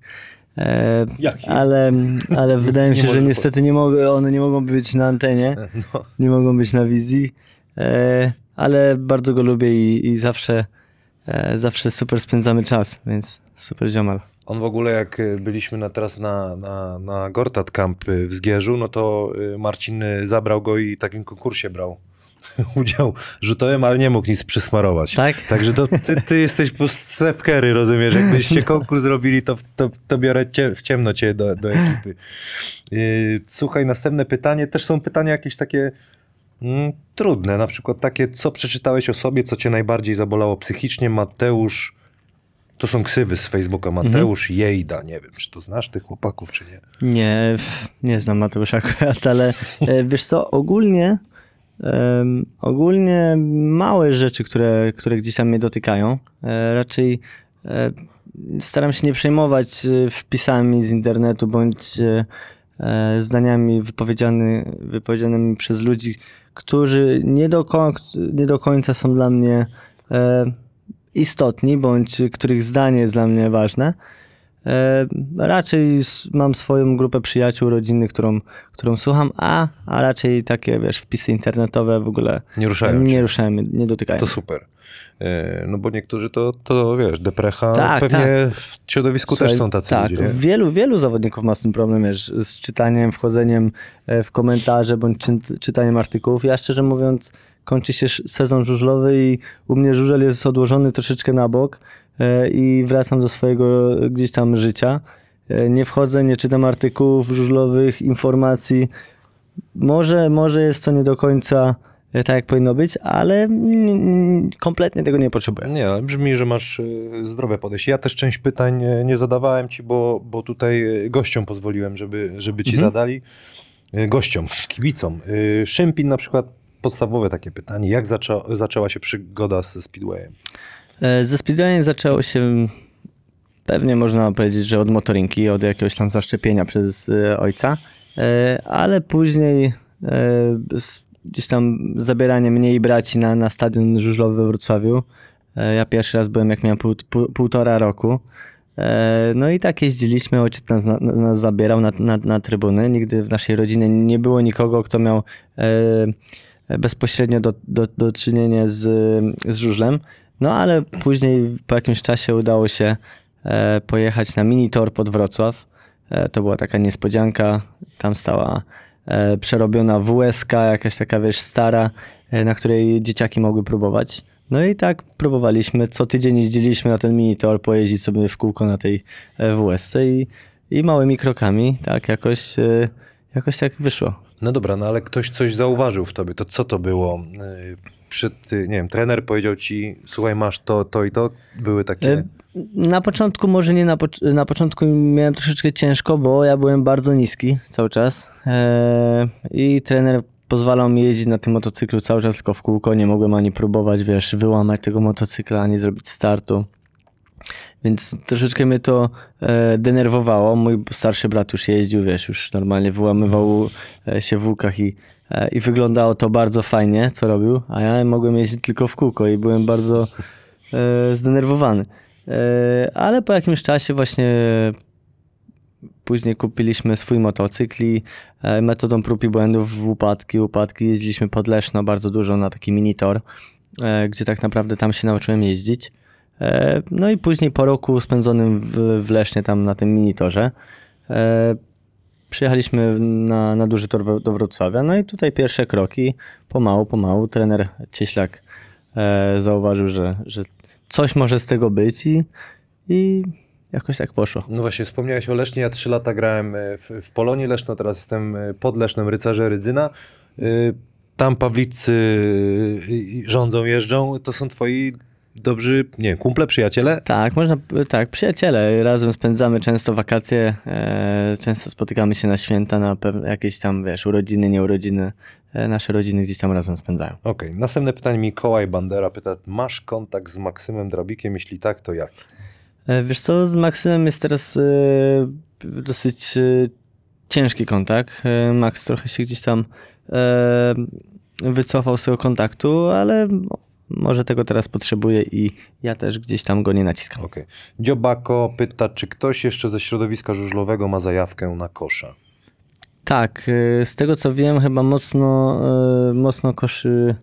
E, ale, ale wydaje mi się, że niestety nie mogę, one nie mogą być na antenie, No. nie mogą być na wizji, e, ale bardzo go lubię i, i zawsze, e, zawsze super spędzamy czas, więc super ziomal. On w ogóle jak y, byliśmy na, teraz na, na, na Gortat Camp y, w Zgierzu, no to y, Marcin zabrał go i w takim konkursie brał udział rzutowym, ale nie mógł nic przysmarować. Tak? Także to ty, ty jesteś po Curry, rozumiesz? Jakbyście konkurs robili, to, to, to biorę cie, w ciemno cię do, do ekipy. Słuchaj, następne pytanie. Też są pytania jakieś takie mm, trudne. Na przykład takie, co przeczytałeś o sobie, co cię najbardziej zabolało psychicznie? Mateusz, to są ksywy z Facebooka. Mateusz Jejda. Nie wiem, czy to znasz tych chłopaków, czy nie. Nie, nie znam Mateusza akurat, ale e, wiesz co, ogólnie em, ogólnie małe rzeczy, które, które gdzieś tam mnie dotykają, e, raczej e, staram się nie przejmować wpisami z internetu bądź e, zdaniami wypowiedziany, wypowiedzianymi przez ludzi, którzy nie do, nie do końca są dla mnie istotni, bądź których zdanie jest dla mnie ważne. E, raczej mam swoją grupę przyjaciół, rodziny, którą, którą słucham, a, a raczej takie, wiesz, wpisy internetowe w ogóle Nie ruszają nie ruszają, nie dotykają. To super. Yy, No bo niektórzy to, to wiesz, deprecha. Tak, pewnie tak. w środowisku Słuchaj, też są tacy tak, ludzie. Nie? Wielu, wielu zawodników ma z tym problem, wiesz, z czytaniem, wchodzeniem e, w komentarze bądź czy, czytaniem artykułów. Ja szczerze mówiąc, kończy się sezon żużlowy i u mnie żużel jest odłożony troszeczkę na bok e, i wracam do swojego e, gdzieś tam życia. E, Nie wchodzę, nie czytam artykułów żużlowych, informacji. Może, może jest to nie do końca tak, jak powinno być, ale kompletnie tego nie potrzebuję. Nie, brzmi, że masz zdrowe podejście. Ja też część pytań nie zadawałem ci, bo, bo tutaj gościom pozwoliłem, żeby, żeby ci zadali. Y, Gościom, kibicom. Szympin na przykład, podstawowe takie pytanie. Jak zaczęła się przygoda ze Speedwayem? E, Ze speedwayem zaczęło się pewnie można powiedzieć, że od motorinki, od jakiegoś tam zaszczepienia przez e, ojca, E, ale później gdzieś tam zabieranie mnie i braci na, na stadion żużlowy we Wrocławiu. Ja pierwszy raz byłem jak miałem pół, pół, półtora roku. No i tak jeździliśmy, ojciec nas, nas zabierał na, na, na trybuny. Nigdy w naszej rodzinie nie było nikogo, kto miał bezpośrednio do, do, do czynienia z, z żużlem. No ale później po jakimś czasie udało się e, pojechać na mini tor pod Wrocław. E, to była taka niespodzianka. Tam stała e, przerobiona WSK, jakaś taka, wiesz, stara, na której dzieciaki mogły próbować. No i tak próbowaliśmy. Co tydzień jeździliśmy na ten minitor, pojeździć sobie w kółko na tej WSC i, i małymi krokami, tak, jakoś, jakoś tak wyszło. No dobra, no ale ktoś coś zauważył w tobie. To co to było? Yy, Przed, yy, nie wiem, trener powiedział ci, słuchaj, masz to, to i to. Były takie... E, Na początku, może nie na, pocz- na początku miałem troszeczkę ciężko, bo ja byłem bardzo niski cały czas e, i trener pozwalał mi jeździć na tym motocyklu cały czas tylko w kółko, nie mogłem ani próbować, wiesz, wyłamać tego motocykla, ani zrobić startu. Więc troszeczkę mnie to e, denerwowało. Mój starszy brat już jeździł, wiesz, już normalnie wyłamywał e, się w łukach i, e, i wyglądało to bardzo fajnie, co robił, a ja mogłem jeździć tylko w kółko i byłem bardzo e, zdenerwowany. E, ale po jakimś czasie właśnie później kupiliśmy swój motocykl i e, metodą prób i błędów w upadki, upadki jeździliśmy pod Leszno bardzo dużo na taki minitor, e, gdzie tak naprawdę tam się nauczyłem jeździć. E, No i później po roku spędzonym w, w Lesznie tam na tym minitorze e, przyjechaliśmy na, na duży tor do Wrocławia. No i tutaj pierwsze kroki, pomału, pomału. Trener Cieślak e, zauważył, że, że coś może z tego być i, i jakoś tak poszło. No właśnie, wspomniałeś o Lesznie. Ja trzy lata grałem w, w Polonii Leszno, teraz jestem pod Lesznem Rycerze Rydzyna. Tam Pawlicy rządzą, jeżdżą. To są twoi dobrzy, nie kumple, przyjaciele? Tak, można, tak, przyjaciele, razem spędzamy często wakacje, e, często spotykamy się na święta, na jakieś tam, wiesz, urodziny, nieurodziny, e, nasze rodziny gdzieś tam razem spędzają. Okej, następne pytanie Mikołaj Bandera pyta, masz kontakt z Maksymem Drabikiem? Jeśli tak, to jak? E, Wiesz co, z Maksymem jest teraz e, dosyć e, ciężki kontakt. E, Max trochę się gdzieś tam wycofał z tego kontaktu, ale może tego teraz potrzebuje i ja też gdzieś tam go nie naciskam. Okej. Dziobako pyta, czy ktoś jeszcze ze środowiska żużlowego ma zajawkę na kosza? Tak, y, z tego co wiem, chyba mocno, y, mocno koszy,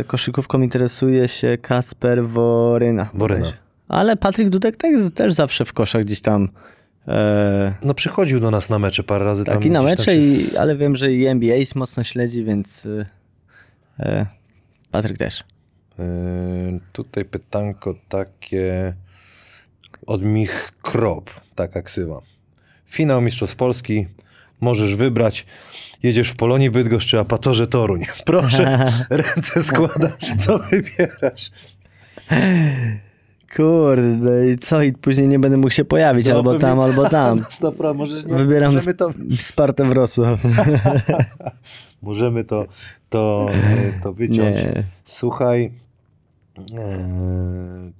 y, koszykówką interesuje się Kasper Woryna. Woryna. Ale Patryk Dudek też, zawsze w koszach gdzieś tam. E, No przychodził do nas na mecze parę razy. tam tak, i na tam mecze, się i, ale wiem, że i NBA mocno śledzi, więc e, Patryk też. Yy, tutaj pytanko takie od Mich Krop, taka ksywa. Finał Mistrzostw Polski, możesz wybrać. Jedziesz w Polonii Bydgoszcz czy Apatorze Toruń. Proszę, ręce składać, co wybierasz? Kurde, i co? I później nie będę mógł się pojawić, No, albo tam, albo tam. Dobra, możesz nie, Wybieram możemy to, Spartę Wrocław. możemy to, to, to wyciąć. Nie. Słuchaj, e,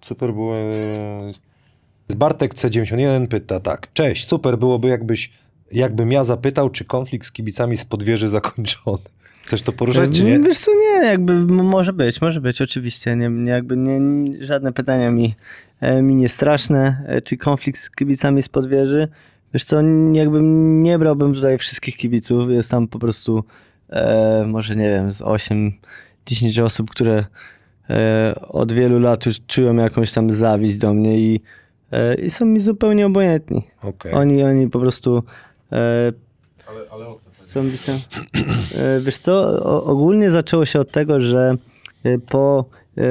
super było. e, Bartek C91 pyta tak. Cześć, super byłoby jakbyś, jakbym ja zapytał, czy konflikt z kibicami z podwieży zakończony. Chcesz to poruszać, czy nie? Wiesz co, nie, jakby może być, może być, oczywiście. Nie, nie, jakby nie, żadne pytania mi, e, mi nie straszne. E, Czy konflikt z kibicami z podwieży? Wiesz co, jakby nie brałbym tutaj wszystkich kibiców. Jest tam po prostu e, może nie wiem, z 8-10 osób, które e, od wielu lat już czują jakąś tam zawiść do mnie i, e, i są mi zupełnie obojętni. Okej. Oni, oni po prostu e, Ale, ale o E, Wiesz co, ogólnie zaczęło się od tego, że e, po e,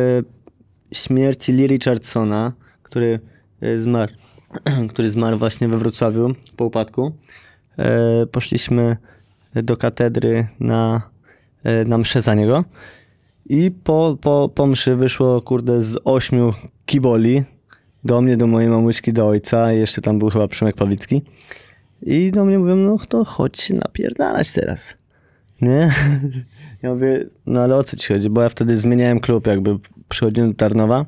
śmierci Lee Richardsona, który zmarł, który zmarł właśnie we Wrocławiu po upadku, poszliśmy do katedry na, na mszę za niego i po, po, po mszy wyszło kurde z ośmiu kiboli do mnie, do mojej mamuśki, do ojca jeszcze tam był chyba Przemek Pawlicki. I do mnie mówią, no to chodź się napierdalać teraz. Nie? Ja mówię, no ale o co ci chodzi? Bo ja wtedy zmieniałem klub, jakby przychodziłem do Tarnowa.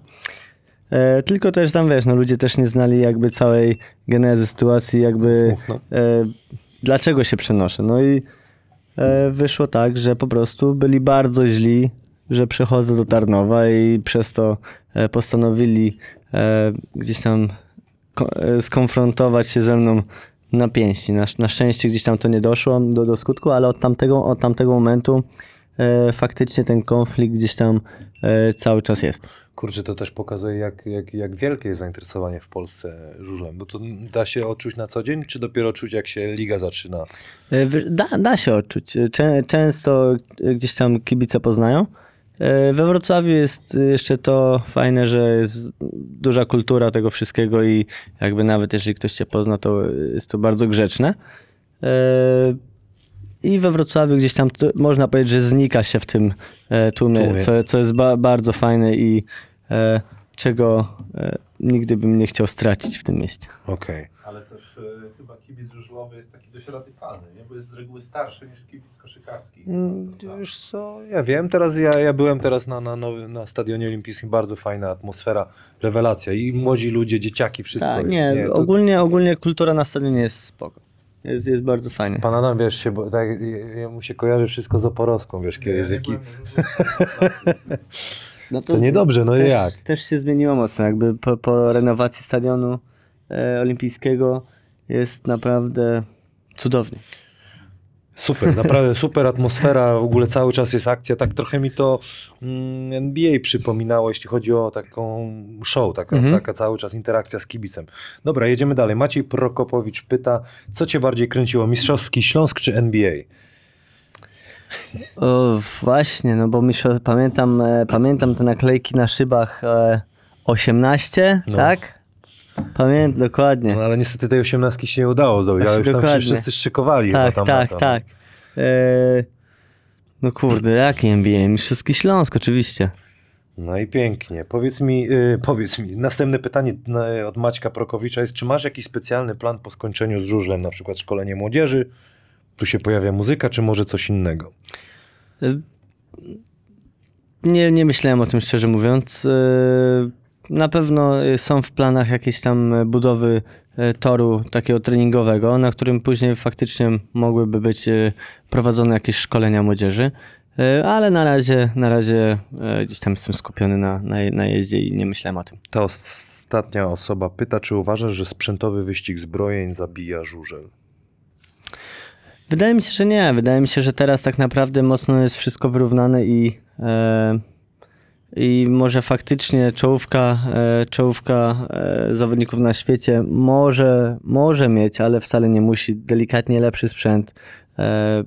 E, tylko też tam, wiesz, no ludzie też nie znali jakby całej genezy sytuacji, jakby e, dlaczego się przenoszę. No i e, wyszło tak, że po prostu byli bardzo źli, że przychodzę do Tarnowa i przez to e, postanowili e, gdzieś tam e, skonfrontować się ze mną na pięści. Na, na szczęście gdzieś tam to nie doszło do, do skutku, ale od tamtego, od tamtego momentu e, faktycznie ten konflikt gdzieś tam e, cały czas jest. Kurczę, to też pokazuje, jak, jak, jak wielkie jest zainteresowanie w Polsce żużlem. Bo to da się odczuć na co dzień, czy dopiero czuć, jak się liga zaczyna? E, Da, da się odczuć. Czę, często gdzieś tam kibice poznają. E, We Wrocławiu jest jeszcze to fajne, że jest duża kultura tego wszystkiego i jakby nawet jeżeli ktoś cię pozna, to jest to bardzo grzeczne. E, I we Wrocławiu gdzieś tam to, można powiedzieć, że znika się w tym e, tłumie. Co, co jest ba, bardzo fajne i e, czego e, nigdy bym nie chciał stracić w tym mieście. Okej. Ale też e, chyba kibic żużlowy jest dość radykalny, nie? Bo jest z reguły starszy niż kibic koszykarski. Mm? Wiesz co, ja wiem, teraz ja, ja byłem teraz na, na, nowym, na stadionie olimpijskim, bardzo fajna atmosfera, rewelacja i młodzi ludzie, dzieciaki, wszystko Tak, jest. nie, to- ogólnie, ogólnie kultura na stadionie jest spoko. Jest, jest bardzo fajnie. Pan Adam, wiesz, się, bo tak, ja- mu się kojarzy wszystko z Oporowską, wiesz, Ja kiedyś, nie. No To niedobrze, no też, jak? Też się zmieniło mocno, jakby po, po renowacji stadionu e, olimpijskiego jest naprawdę cudownie. Super, naprawdę super atmosfera, w ogóle cały czas jest akcja, tak trochę mi to mm, NBA przypominało, jeśli chodzi o taką show, taka, Mhm. taka cały czas interakcja z kibicem. Dobra, jedziemy dalej. Maciej Prokopowicz pyta, co cię bardziej kręciło, mistrzowski Śląsk czy NBA? O, właśnie, no bo myślę, pamiętam, e, pamiętam te naklejki na szybach e, 18, No. tak? Pamiętam, dokładnie. No ale niestety tej osiemnastki się nie udało zdobyć, ale Właśnie, już tam się dokładnie. wszyscy szykowali. tak, tam tak, to. tak. E, no kurde, jaki NBA? Mistrzowski Śląsk, oczywiście. No i pięknie. Powiedz mi, y, powiedz mi, następne pytanie od Maćka Prokowicza jest, czy masz jakiś specjalny plan po skończeniu z żużlem, na przykład szkolenie młodzieży, tu się pojawia muzyka, czy może coś innego? Y, Nie, nie myślałem o tym szczerze mówiąc. Y, Na pewno y, są w planach jakieś tam y, budowy y, toru takiego treningowego, na którym później faktycznie mogłyby być prowadzone jakieś szkolenia młodzieży. Ale na razie, na razie gdzieś tam jestem skupiony na, na, na jeździe i nie myślałem o tym. Ta ostatnia osoba pyta, czy uważasz, że sprzętowy wyścig zbrojeń zabija żużel? Wydaje mi się, że nie. Wydaje mi się, że teraz tak naprawdę mocno jest wszystko wyrównane i, e, i może faktycznie czołówka, e, czołówka e, zawodników na świecie może, może mieć, ale wcale nie musi, delikatnie lepszy sprzęt. E,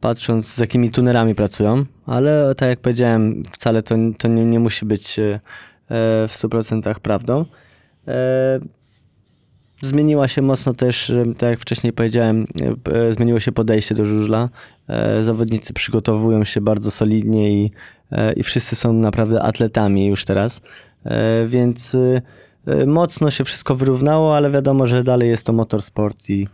patrząc z jakimi tunerami pracują, ale tak jak powiedziałem, wcale to, to nie, nie musi być w 100% prawdą. Zmieniła się mocno też, tak jak wcześniej powiedziałem, e, e, zmieniło się podejście do żużla. E, Zawodnicy przygotowują się bardzo solidnie i, i wszyscy są naprawdę atletami już teraz. Więc mocno się wszystko wyrównało, ale wiadomo, że dalej jest to motorsport i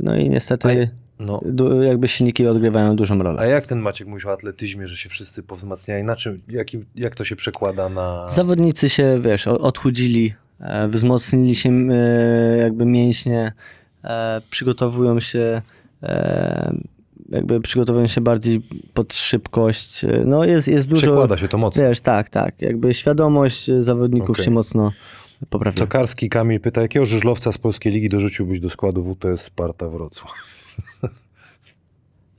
no i niestety No. jakby silniki odgrywają dużą rolę. A jak ten Maciek mówił o atletyzmie, że się wszyscy powzmacniają? Na czym, jakim, jak to się przekłada na... Zawodnicy się, wiesz, odchudzili, wzmocnili się e, jakby mięśnie, e, przygotowują się e, jakby przygotowują się bardziej pod szybkość. E, No jest, jest dużo... Przekłada się to mocno. Wiesz, tak, tak. Jakby świadomość e, zawodników Okej. się mocno poprawiła. Tokarski Kamil pyta, jakiego żużlowca z polskiej ligi dorzuciłbyś do składu WTS Sparta Wrocław?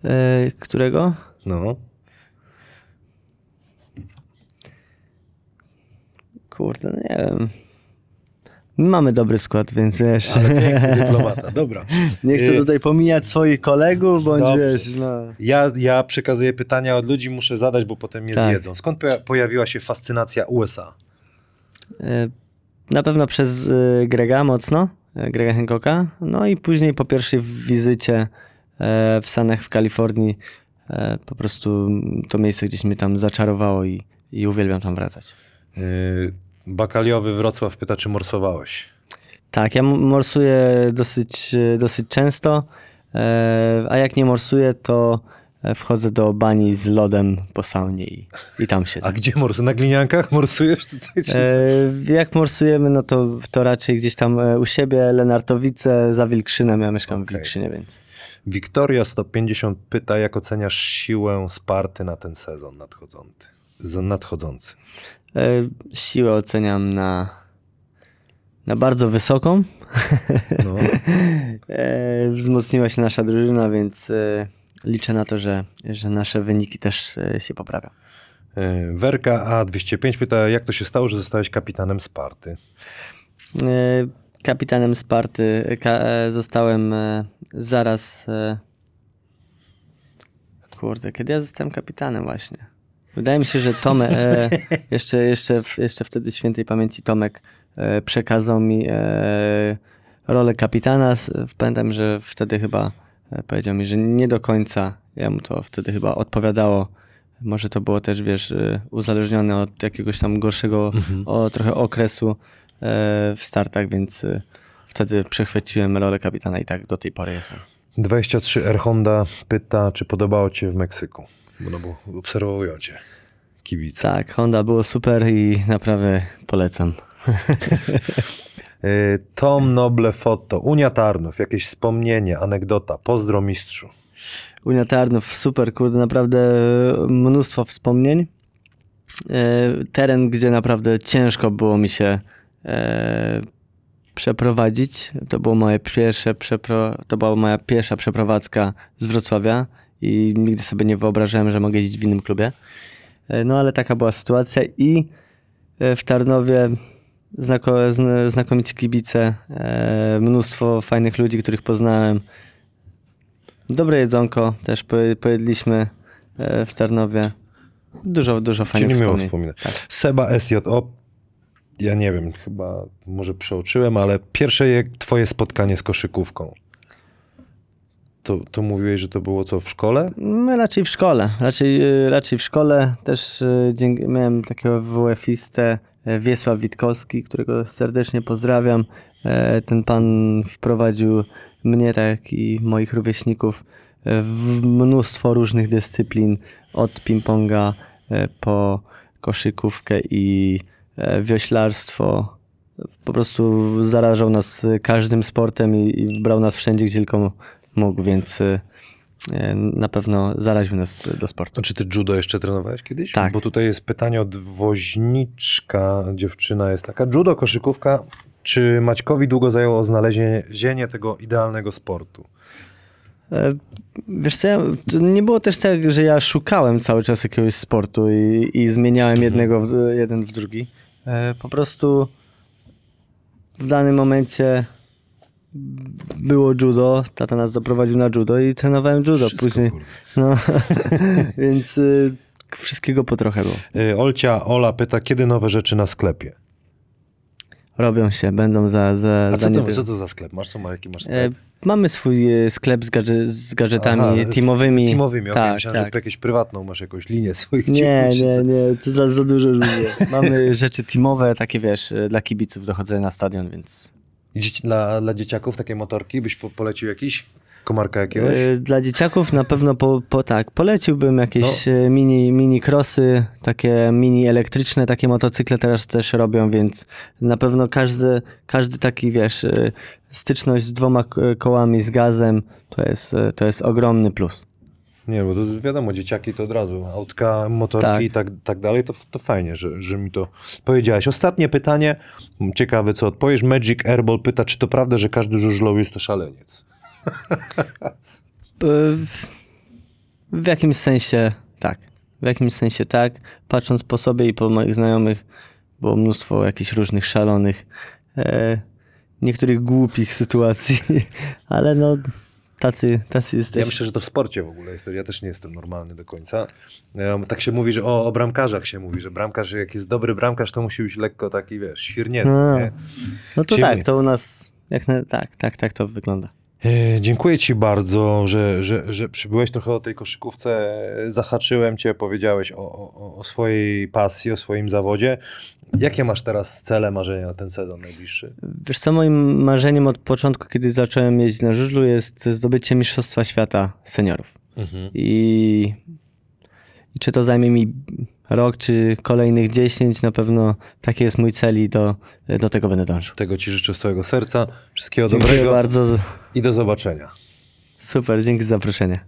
E, którego? No. Kurde, no nie wiem. Mamy dobry skład, więc wiesz... Ale piękny dyplomata, dobra. Nie chcę Y, tutaj pomijać swoich kolegów, bądź Dobrze. wiesz, no... Ja, ja przekazuję pytania od ludzi, muszę zadać, bo potem mnie Tak. zjedzą. Skąd poja- pojawiła się fascynacja USA? E, Na pewno przez e, Grega mocno, Grega Hancocka. No i później po pierwszej wizycie w Stanach w Kalifornii po prostu to miejsce gdzieś mnie tam zaczarowało i, i uwielbiam tam wracać. Yy, Bakaliowy Wrocław pyta, czy morsowałeś? Tak, ja morsuję dosyć, dosyć często, e, a jak nie morsuję, to e, wchodzę do bani z lodem po saunie i, i tam siedzę. A gdzie morsujesz? Na gliniankach morsujesz? E, jak morsujemy, no to, to raczej gdzieś tam u siebie, Lenartowice, za Wilkrzynem, ja mieszkam w Okej. Wilkrzynie, więc... Wiktoria 150 pyta, jak oceniasz siłę Sparty na ten sezon nadchodzący? Nadchodzący. E, siłę oceniam na, na bardzo wysoką. No. e, wzmocniła się nasza drużyna, więc e, liczę na to, że, że nasze wyniki też się poprawią. Werka A205 pyta, jak to się stało, że zostałeś kapitanem Sparty? Kapitanem Sparty zostałem zaraz. Kurde, kiedy ja zostałem kapitanem właśnie? Wydaje mi się, że Tomek, e, jeszcze, jeszcze, jeszcze wtedy świętej pamięci Tomek e, przekazał mi e, rolę kapitana. Pamiętam, że wtedy chyba e, powiedział mi, że nie do końca jemu to wtedy chyba odpowiadało. Może to było też, wiesz, e, uzależnione od jakiegoś tam gorszego o, trochę okresu e, w startach, więc wtedy przechwyciłem rolę kapitana i tak do tej pory jestem. 23R Honda pyta, czy podobało ci się w Meksyku? Bo no bo obserwują cię kibice. Tak, Honda było super i naprawdę polecam. E, Tom Noble Foto, Unia Tarnów, jakieś wspomnienie, anegdota, pozdro mistrzu. Unia Tarnów, super, kurde, naprawdę mnóstwo wspomnień. E, Teren, gdzie naprawdę ciężko było mi się przeprowadzić. To, było moje pierwsze przepro... to była moja pierwsza przeprowadzka z Wrocławia i nigdy sobie nie wyobrażałem, że mogę jeździć w innym klubie. E, No ale taka była sytuacja i e, w Tarnowie znako, zn- znakomici kibice, e, mnóstwo fajnych ludzi, których poznałem. Dobre jedzonko też poje- pojedliśmy e, w Tarnowie. Dużo, dużo fajnych nie miło wspomnień. wspominać. Tak. Seba SJO, ja nie wiem, chyba może przeoczyłem, ale pierwsze je- twoje spotkanie z koszykówką. To, to mówiłeś, że to było co w szkole? No, raczej w szkole. Raczej, y, raczej w szkole. Też y, miałem takiego WF-istę e, Wiesław Witkowski, którego serdecznie pozdrawiam. E, Ten pan wprowadził mnie, tak i moich rówieśników e, w mnóstwo różnych dyscyplin. Od ping-ponga po koszykówkę i wioślarstwo. Po prostu zarażał nas każdym sportem i, i brał nas wszędzie, gdzie tylko mógł, więc y, e, na pewno zaraził nas do sportu. A czy ty judo jeszcze trenowałeś kiedyś? Tak. Bo tutaj jest pytanie od woźniczka, dziewczyna jest taka. Judo, koszykówka. Czy Maćkowi długo zajęło znalezienie tego idealnego sportu? E, Wiesz co, ja, nie było też tak, że ja szukałem cały czas jakiegoś sportu i, i zmieniałem jednego w, jeden w drugi. E, Po prostu w danym momencie było judo, tata nas zaprowadził na judo i trenowałem judo Wszystko, później. No, więc y, wszystkiego po trochę było. Y, Olcia, Ola pyta, kiedy nowe rzeczy na sklepie? Robią się, będą za, za, A za co to, niedługo. co to za sklep? Masz co, jaki masz E, sklep? Mamy swój e, sklep z, gadże, z gadżetami Aha, teamowymi. Teamowymi, tak, Myślałem, że tak. to jakieś prywatną, masz jakąś linię swoich Nie, nie, nie, to za, za dużo ludzi. Mamy rzeczy teamowe, takie wiesz, e, dla kibiców dochodzenia na stadion, więc Dla, dla dzieciaków takie motorki byś po, polecił jakiś? Komarka jakiegoś? e, dla dzieciaków na pewno po, po tak, poleciłbym jakieś No. e, mini, mini crossy, takie mini elektryczne, takie motocykle teraz też robią, więc na pewno każdy, każdy taki, wiesz, e, styczność z dwoma kołami, z gazem, to jest, to jest ogromny plus. Nie, bo to wiadomo, dzieciaki to od razu, autka, motorki Tak. i tak, tak dalej, to, to fajnie, że, że mi to powiedziałeś. Ostatnie pytanie, ciekawe co odpowiesz. Magic Airball pyta, czy to prawda, że każdy żużlowiec to szaleniec? W jakimś sensie tak. W jakimś sensie tak. Patrząc po sobie i po moich znajomych, było mnóstwo jakichś różnych szalonych, e, niektórych głupich sytuacji, ale no tacy, tacy Ja jesteśmy. myślę, że to w sporcie w ogóle jest. Ja też nie jestem normalny do końca. Tak się mówi, że o, o bramkarzach się mówi, że bramkarz, jak jest dobry bramkarz, to musi być lekko taki, wiesz, świrnięty. Nie? No to tak, to u nas, jak na, tak, tak, tak to wygląda. E, Dziękuję Ci bardzo, że, że, że przybyłeś trochę o tej koszykówce. Zahaczyłem Cię, powiedziałeś o, o, o swojej pasji, o swoim zawodzie. Jakie masz teraz cele, marzenia na ten sezon najbliższy? Wiesz co, moim marzeniem od początku, kiedy zacząłem jeździć na żużlu, jest zdobycie Mistrzostwa Świata seniorów. I, I czy to zajmie mi rok, czy kolejnych 10, na pewno taki jest mój cel i do, do tego będę dążył. Tego Ci życzę z całego serca. Wszystkiego Dziękuję dobrego bardzo. i do zobaczenia. Super, dzięki za zaproszenie.